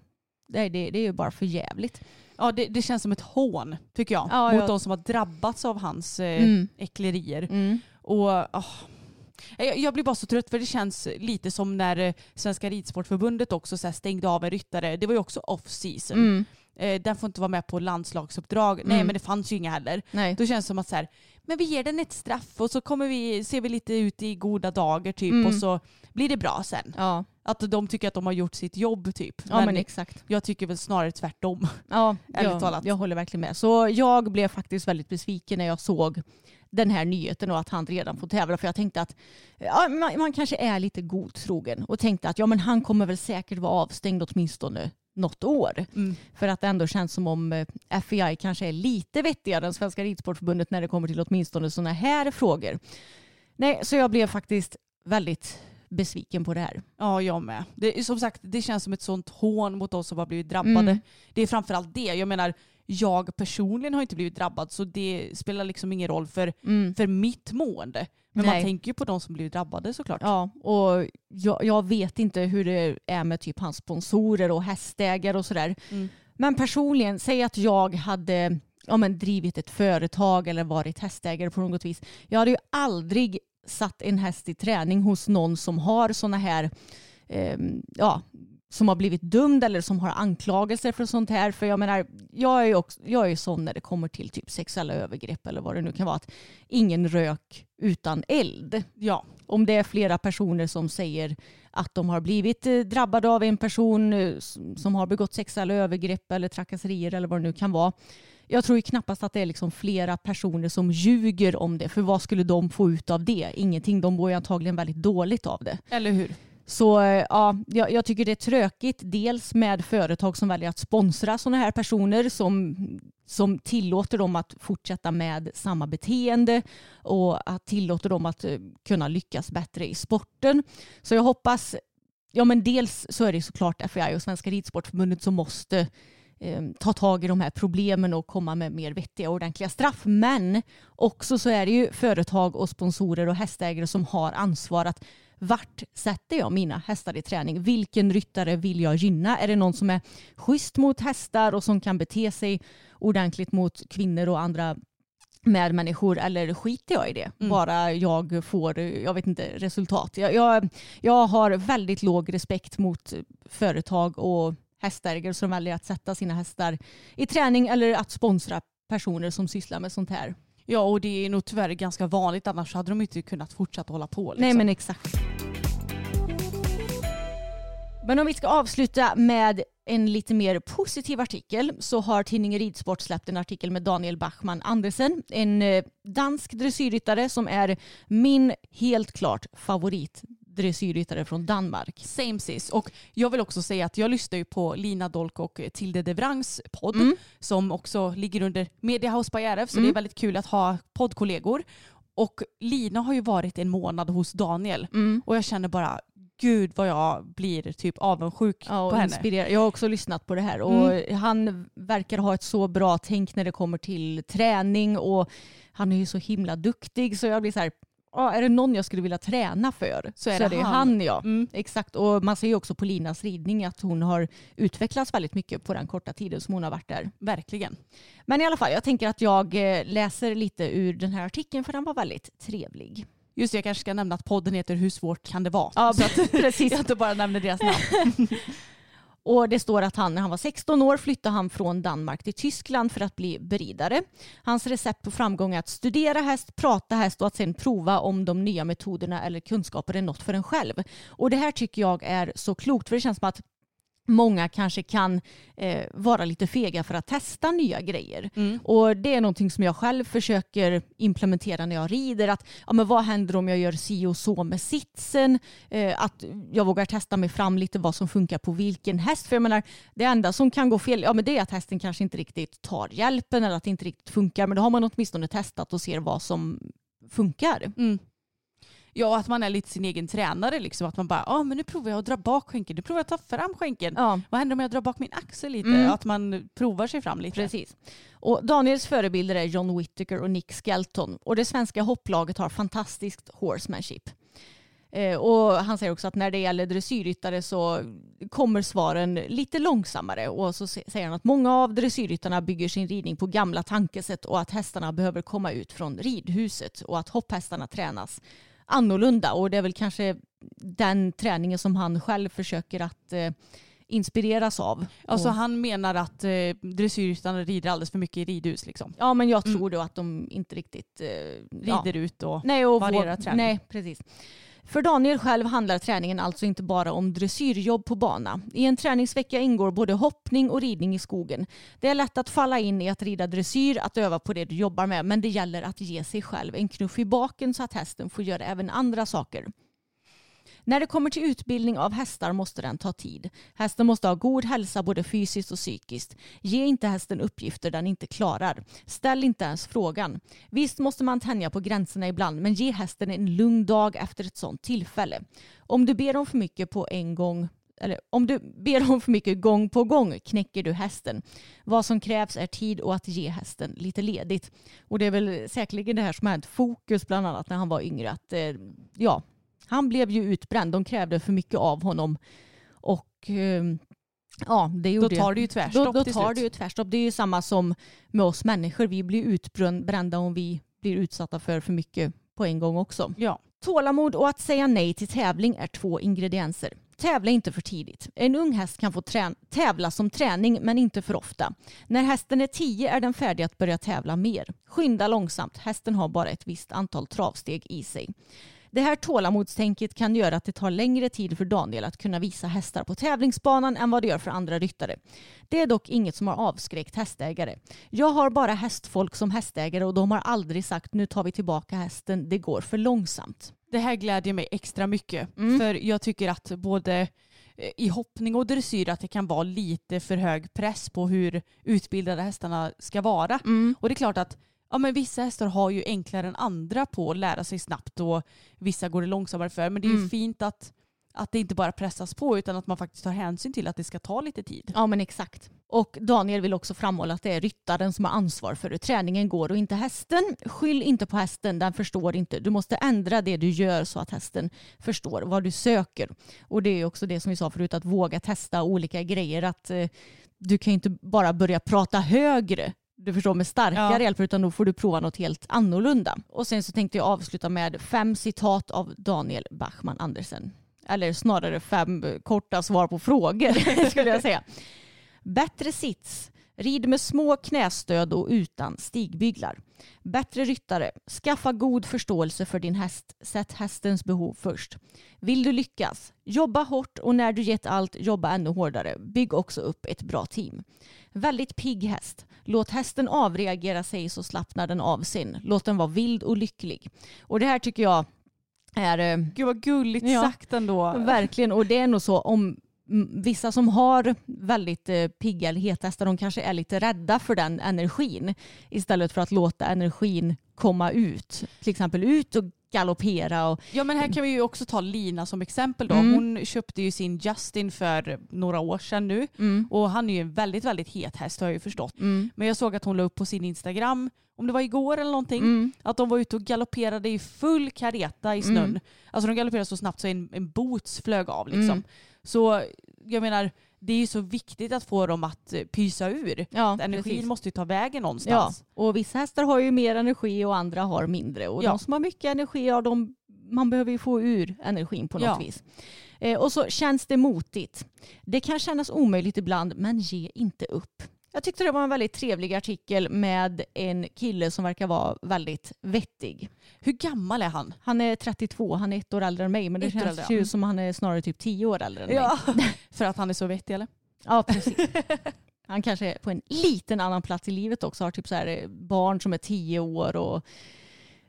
Speaker 4: det, det, det är ju bara för jävligt.
Speaker 3: Ja, det, det känns som ett hån tycker jag.
Speaker 4: Ja,
Speaker 3: mot
Speaker 4: ja.
Speaker 3: de som har drabbats av hans eh,
Speaker 4: Mm.
Speaker 3: äcklerier.
Speaker 4: Mm.
Speaker 3: Och, ah. jag, jag blir bara så trött för det känns lite som när eh, Svenska Ridsportförbundet också så stängde av en ryttare. Det var ju också off season.
Speaker 4: Mm.
Speaker 3: Eh, den får inte vara med på landslagsuppdrag. Nej
Speaker 4: Mm.
Speaker 3: men det fanns ju inga heller.
Speaker 4: Nej.
Speaker 3: Då känns det som att så här, men vi ger den ett straff och så kommer vi, ser vi lite ut i goda dagar typ
Speaker 4: Mm.
Speaker 3: och så blir det bra sen.
Speaker 4: Ja,
Speaker 3: Att de tycker att de har gjort sitt jobb typ.
Speaker 4: ja men, exakt.
Speaker 3: jag tycker väl snarare tvärtom.
Speaker 4: Ja, jag,
Speaker 3: talat.
Speaker 4: jag håller verkligen med. Så jag blev faktiskt väldigt besviken när jag såg den här nyheten och att han redan får tävla. För jag tänkte att ja, man, man kanske är lite godtrogen och tänkte att ja, men han kommer väl säkert vara avstängd åtminstone något år.
Speaker 3: Mm.
Speaker 4: För att det ändå känns som om eh, FEI kanske är lite vettigare än Svenska Ridsportförbundet när det kommer till åtminstone sådana här frågor. Nej, så jag blev faktiskt väldigt besviken på det här.
Speaker 3: Ja, jag med. Det, som sagt, det känns som ett sånt hån mot oss som har blivit drabbade.
Speaker 4: Mm.
Speaker 3: Det är framförallt det. Jag menar, jag personligen har inte blivit drabbad så det spelar liksom ingen roll för,
Speaker 4: Mm.
Speaker 3: för mitt mående. Men man
Speaker 4: Nej.
Speaker 3: tänker ju på de som blivit drabbade såklart.
Speaker 4: Ja, och jag, jag vet inte hur det är med typ hans sponsorer och hästägare och sådär.
Speaker 3: Mm.
Speaker 4: Men personligen, säg att jag hade ja, men drivit ett företag eller varit hästägare på något vis. Jag hade ju aldrig satt en häst i träning hos någon som har sådana här, ehm, ja, som har blivit dömd eller som har anklagelser för sånt här. För jag menar, jag är ju också, jag är sån när det kommer till typ sexuella övergrepp eller vad det nu kan vara. Att ingen rök utan eld
Speaker 3: Ja.
Speaker 4: om det är flera personer som säger att de har blivit eh, drabbade av en person eh, som har begått sexuella övergrepp eller trakasserier eller vad det nu kan vara. Jag tror ju knappast att det är liksom flera personer som ljuger om det. För vad skulle de få ut av det? Ingenting. De mår ju antagligen väldigt dåligt av det.
Speaker 3: Eller hur?
Speaker 4: Så eh, ja, jag, jag tycker det är tråkigt. Dels med företag som väljer att sponsra sådana här personer som, som tillåter dem att fortsätta med samma beteende och att tillåter dem att eh, kunna lyckas bättre i sporten. Så jag hoppas, ja men dels så är det såklart FAI och Svenska Ridsportförbundet som måste ta tag i de här problemen och komma med mer vettiga och ordentliga straff. Men också så är det ju företag och sponsorer och hästägare som har ansvar att vart sätter jag mina hästar i träning? Vilken ryttare vill jag gynna? Är det någon som är schysst mot hästar och som kan bete sig ordentligt mot kvinnor och andra medmänniskor eller skiter jag i det?
Speaker 3: Mm.
Speaker 4: Bara jag får, jag vet inte, resultat. Jag, jag, jag har väldigt låg respekt mot företag och hästägare som väljer att sätta sina hästar i träning eller att sponsra personer som sysslar med sånt här.
Speaker 3: Ja, och det är nog tyvärr ganska vanligt annars hade de inte kunnat fortsätta hålla på. Liksom.
Speaker 4: Nej men exakt. Men om vi ska avsluta med en lite mer positiv artikel så har tidningen Ridsport släppt en artikel med Daniel Bachmann Andersen, en eh, dansk dressyrryttare som är min helt klart favorit dressyrryttare från Danmark.
Speaker 3: Same sis. Och jag vill också säga att jag lyssnar ju på Lina Dolk och Tilde de Vrangs podd
Speaker 4: Mm.
Speaker 3: som också ligger under Media House by RF så det är väldigt kul att ha poddkollegor. Och Lina har ju varit en månad hos Daniel
Speaker 4: Mm.
Speaker 3: och jag känner bara gud vad jag blir typ avundsjuk
Speaker 4: Ja, och
Speaker 3: på henne.
Speaker 4: inspirerad. Jag har också lyssnat på det här och han verkar ha ett så bra tänk när det kommer till träning och han är ju så himla duktig så jag blir så här, ja, är det någon jag skulle vilja träna för
Speaker 3: Så är det
Speaker 4: ju
Speaker 3: han.
Speaker 4: han ja.
Speaker 3: Mm.
Speaker 4: Exakt och man ser ju också på Linas ridning att hon har utvecklats väldigt mycket på den korta tiden som hon har varit där.
Speaker 3: Verkligen.
Speaker 4: Men i alla fall, jag tänker att jag eh, läser lite ur den här artikeln för den var väldigt trevlig.
Speaker 3: Just det, jag kanske ska nämna att podden heter Hur svårt kan det vara?
Speaker 4: Ja,
Speaker 3: så att
Speaker 4: precis.
Speaker 3: jag inte bara nämner deras namn.
Speaker 4: Och det står att han när han var 16 år flyttade han från Danmark till Tyskland för att bli beridare. Hans recept på framgång är att studera häst, prata häst och att sen prova om de nya metoderna eller kunskaper är något för en själv. Och det här tycker jag är så klokt för det känns som att många kanske kan eh, vara lite fega för att testa nya grejer. Och det är någonting som jag själv försöker implementera när jag rider. Att, ja, men vad händer om jag gör si och så med sitsen? Eh, att jag vågar testa mig fram lite vad som funkar på vilken häst. För jag menar, det enda som kan gå fel ja, men det är att hästen kanske inte riktigt tar hjälpen eller att det inte riktigt funkar. Men då har man åtminstone testat och ser vad som funkar.
Speaker 3: Mm. Ja, att man är lite sin egen tränare. Liksom. Att man bara, ja men nu provar jag att dra bak skänken, nu provar jag att ta fram skänken.
Speaker 4: Ja.
Speaker 3: Vad händer om jag drar bak min axel lite?
Speaker 4: Mm.
Speaker 3: Att man provar sig fram lite.
Speaker 4: Precis. Och Daniels förebilder är John Whittaker och Nick Skelton. Och det svenska hopplaget har fantastiskt horsemanship. Eh, och han säger också att när det gäller dressyrryttare så kommer svaren lite långsammare. Och så säger han att många av dressyrryttarna bygger sin ridning på gamla tankesätt och att hästarna behöver komma ut från ridhuset och att hopphästarna tränas annorlunda. Och det är väl kanske den träningen som han själv försöker att eh, inspireras av.
Speaker 3: Alltså
Speaker 4: Och-
Speaker 3: han menar att eh, dressyrryttarna rider alldeles för mycket i ridhus. Liksom.
Speaker 4: Ja men jag tror då att de inte riktigt eh,
Speaker 3: Rider ut och...
Speaker 4: Nej, och
Speaker 3: varierar
Speaker 4: vår-
Speaker 3: träning.
Speaker 4: Nej, precis. För Daniel själv handlar träningen alltså inte bara om dressyrjobb på bana. I en träningsvecka ingår både hoppning och ridning i skogen. Det är lätt att falla in i att rida dressyr, att öva på det du jobbar med, men det gäller att ge sig själv en knuff i baken så att hästen får göra även andra saker. När det kommer till utbildning av hästar måste den ta tid. Hästen måste ha god hälsa både fysiskt och psykiskt. Ge inte hästen uppgifter den inte klarar. Ställ inte ens frågan. Visst måste man tänja på gränserna ibland men ge hästen en lugn dag efter ett sådant tillfälle. Om du ber om för mycket på en gång eller om du ber om för mycket gång på gång knäcker du hästen. Vad som krävs är tid och att ge hästen lite ledigt. Och det är väl säkerligen det här som har hänt fokus bland annat när han var yngre. Att, eh, ja, han blev ju utbränd. De krävde för mycket av honom. Och eh, ja, det
Speaker 3: Då
Speaker 4: gjorde
Speaker 3: tar det ju
Speaker 4: då,
Speaker 3: tvärstopp
Speaker 4: då
Speaker 3: till
Speaker 4: tar
Speaker 3: slut.
Speaker 4: det ju tvärstopp. Det är ju samma som med oss människor. Vi blir utbrända om vi blir utsatta för för mycket på en gång också.
Speaker 3: Ja.
Speaker 4: Tålamod och att säga nej till tävling är två ingredienser. Tävla inte för tidigt. En ung häst kan få tävla som träning men inte för ofta. När hästen är 10 är den färdig att börja tävla mer. Skynda långsamt. Hästen har bara ett visst antal travsteg i sig. Det här tålamodstänket kan göra att det tar längre tid för Daniel att kunna visa hästar på tävlingsbanan än vad det gör för andra ryttare. Det är dock inget som har avskräckt hästägare. Jag har bara hästfolk som hästägare och de har aldrig sagt nu tar vi tillbaka hästen, det går för långsamt.
Speaker 3: Det här glädjer mig extra mycket.
Speaker 4: Mm.
Speaker 3: För jag tycker att både eh, i hoppning och dressyr att det kan vara lite för hög press på hur utbildade hästarna ska vara. Och det är klart att ja, men vissa hästar har ju enklare än andra på att lära sig snabbt och vissa går det långsammare för. Men det är ju
Speaker 4: Mm.
Speaker 3: fint att, att det inte bara pressas på utan att man faktiskt tar hänsyn till att det ska ta lite tid.
Speaker 4: Ja men exakt. Och Daniel vill också framhålla att det är ryttaren som har ansvar för hur träningen går och inte hästen. Skyll inte på hästen, den förstår inte. Du måste ändra det du gör så att hästen förstår vad du söker. Och det är också det som vi sa förut, att våga testa olika grejer. Att eh, Du kan ju inte bara börja prata högre du förstår med starkare
Speaker 3: Ja.
Speaker 4: hjälp utan då får du prova något helt annorlunda. Och sen så tänkte jag avsluta med fem citat av Daniel Bachman Andersen. Eller snarare fem korta svar på frågor skulle jag säga. Bättre sits. Rid med små knästöd och utan stigbyglar. Bättre ryttare. Skaffa god förståelse för din häst. Sätt hästens behov först. Vill du lyckas? Jobba hårt och när du gett allt, jobba ännu hårdare. Bygg också upp ett bra team. Väldigt pigg häst. Låt hästen avreagera sig så slappnar den av sin. Låt den vara vild och lycklig. Och det här tycker jag är... eh,
Speaker 3: Gud vad gulligt
Speaker 4: Ja.
Speaker 3: sagt ändå.
Speaker 4: Verkligen, och det är nog så om vissa som har väldigt eh, pigga eller hethästar, de kanske är lite rädda för den energin istället för att låta energin komma ut. Till exempel ut och galoppera. Och,
Speaker 3: Ja men här kan vi ju också ta Lina som exempel då.
Speaker 4: Mm.
Speaker 3: Hon köpte ju sin Justin för några år sedan nu. Och han är ju en väldigt, väldigt het häst har jag ju förstått.
Speaker 4: mm,
Speaker 3: Men jag såg att hon la upp på sin Instagram, om det var igår eller någonting,
Speaker 4: mm,
Speaker 3: att de var ute och galopperade i full kareta i snön.
Speaker 4: Mm.
Speaker 3: Alltså de galopperade så snabbt så en, en boots flög av liksom.
Speaker 4: Mm.
Speaker 3: Så jag menar, det är ju så viktigt att få dem att eh, pysa ur.
Speaker 4: ja,
Speaker 3: Energin
Speaker 4: precis.
Speaker 3: måste ju ta vägen
Speaker 4: Ja,
Speaker 3: någonstans.
Speaker 4: och vissa hästar har ju mer energi och andra har mindre. Och
Speaker 3: Ja.
Speaker 4: de som har mycket energi, ja, de, man behöver ju få ur energin på något
Speaker 3: Ja.
Speaker 4: vis. Eh, och så känns det motigt. Det kan kännas omöjligt ibland, men ge inte upp. Jag tyckte det var en väldigt trevlig artikel med en kille som verkar vara väldigt vettig.
Speaker 3: Hur gammal är han?
Speaker 4: Han är 32, han är ett år äldre än mig, men det
Speaker 3: Ett
Speaker 4: känns
Speaker 3: äldre,
Speaker 4: ju som han är snarare typ 10 år äldre än mig.
Speaker 3: Ja. För att han är så vettig eller?
Speaker 4: Ja, precis. Han kanske är på en liten annan plats i livet också. Har typ så här eh, barn som är tio år och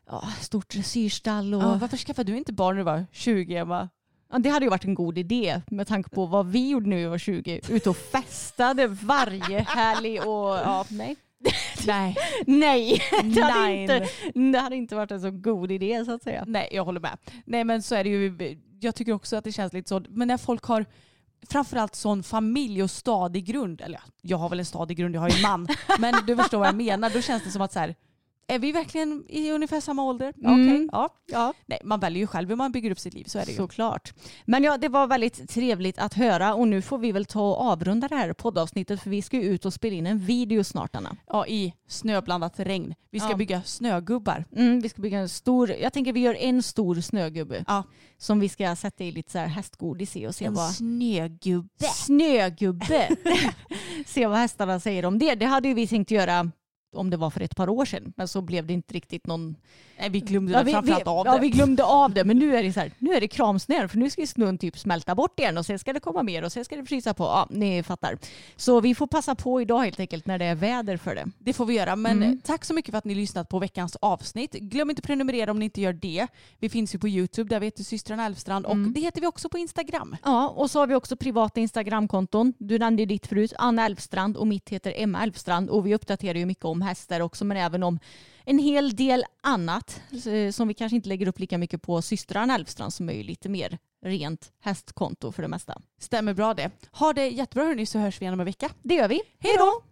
Speaker 4: ja, stort dressyrstall. Och...
Speaker 3: Ja, varför skaffade du inte barn när du var 20 Emma?
Speaker 4: Ja, det hade ju varit en god idé med tanke på vad vi gjorde när vi var 20. Ute och festade varje helg och ja, nej.
Speaker 3: Nej.
Speaker 4: Nej, det hade, inte, det hade inte varit en så god idé så att säga.
Speaker 3: Nej, jag håller med. Nej men så är det ju, jag tycker också att det känns lite så, men när folk har framförallt sån familj och stadig grund, eller ja, jag har väl en stadig grund, jag har ju en man, men du förstår vad jag menar, då känns det som att så här, är vi verkligen i ungefär samma ålder?
Speaker 4: Mm.
Speaker 3: Okej, ja.
Speaker 4: Ja.
Speaker 3: Nej, man väljer ju själv hur man bygger upp sitt liv, så är det ju.
Speaker 4: Såklart. Men ja, det var väldigt trevligt att höra och nu får vi väl ta och avrunda det här poddavsnittet för vi ska ju ut och spela in en video snart Anna.
Speaker 3: Ja, i snöblandat regn. Vi ska
Speaker 4: Ja.
Speaker 3: bygga snögubbar.
Speaker 4: Mm, vi ska bygga en stor, jag tänker vi gör en stor snögubbe
Speaker 3: Ja.
Speaker 4: som vi ska sätta i lite så här hästgodis i och se
Speaker 3: En
Speaker 4: vad
Speaker 3: snögubbe.
Speaker 4: snögubbe. se vad hästarna säger om det. Det hade ju vi tänkt göra om det var för ett par år sedan. Men så blev det inte riktigt någon...
Speaker 3: Nej, vi glömde
Speaker 4: Ja, vi, vi,
Speaker 3: framförallt av
Speaker 4: ja,
Speaker 3: det.
Speaker 4: vi glömde av det. Men nu är det så här, nu är det kramsnö för nu ska snön typ smälta bort igen och sen ska det komma mer och sen ska det frysa på. Ja, ni fattar. Så vi får passa på idag helt enkelt när det är väder för det.
Speaker 3: Det får vi göra. Men
Speaker 4: Mm.
Speaker 3: tack så mycket för att ni lyssnat på veckans avsnitt. Glöm inte att prenumerera om ni inte gör det. Vi finns ju på YouTube, där vi heter systrarna Elfstrand och
Speaker 4: Mm.
Speaker 3: det heter vi också på Instagram.
Speaker 4: Ja, och så har vi också privata Instagramkonton. Du nämnde ju ditt förut, Anna Elfstrand och mitt heter Emma Elfstrand och vi uppdaterar ju mycket om hästar också men även om en hel del annat eh, som vi kanske inte lägger upp lika mycket på systrarna Elfstrand som är ju lite mer rent hästkonto för det mesta.
Speaker 3: Stämmer bra det. Ha det jättebra hörni så hörs vi igen om en vecka.
Speaker 4: Det gör vi.
Speaker 3: Hej då!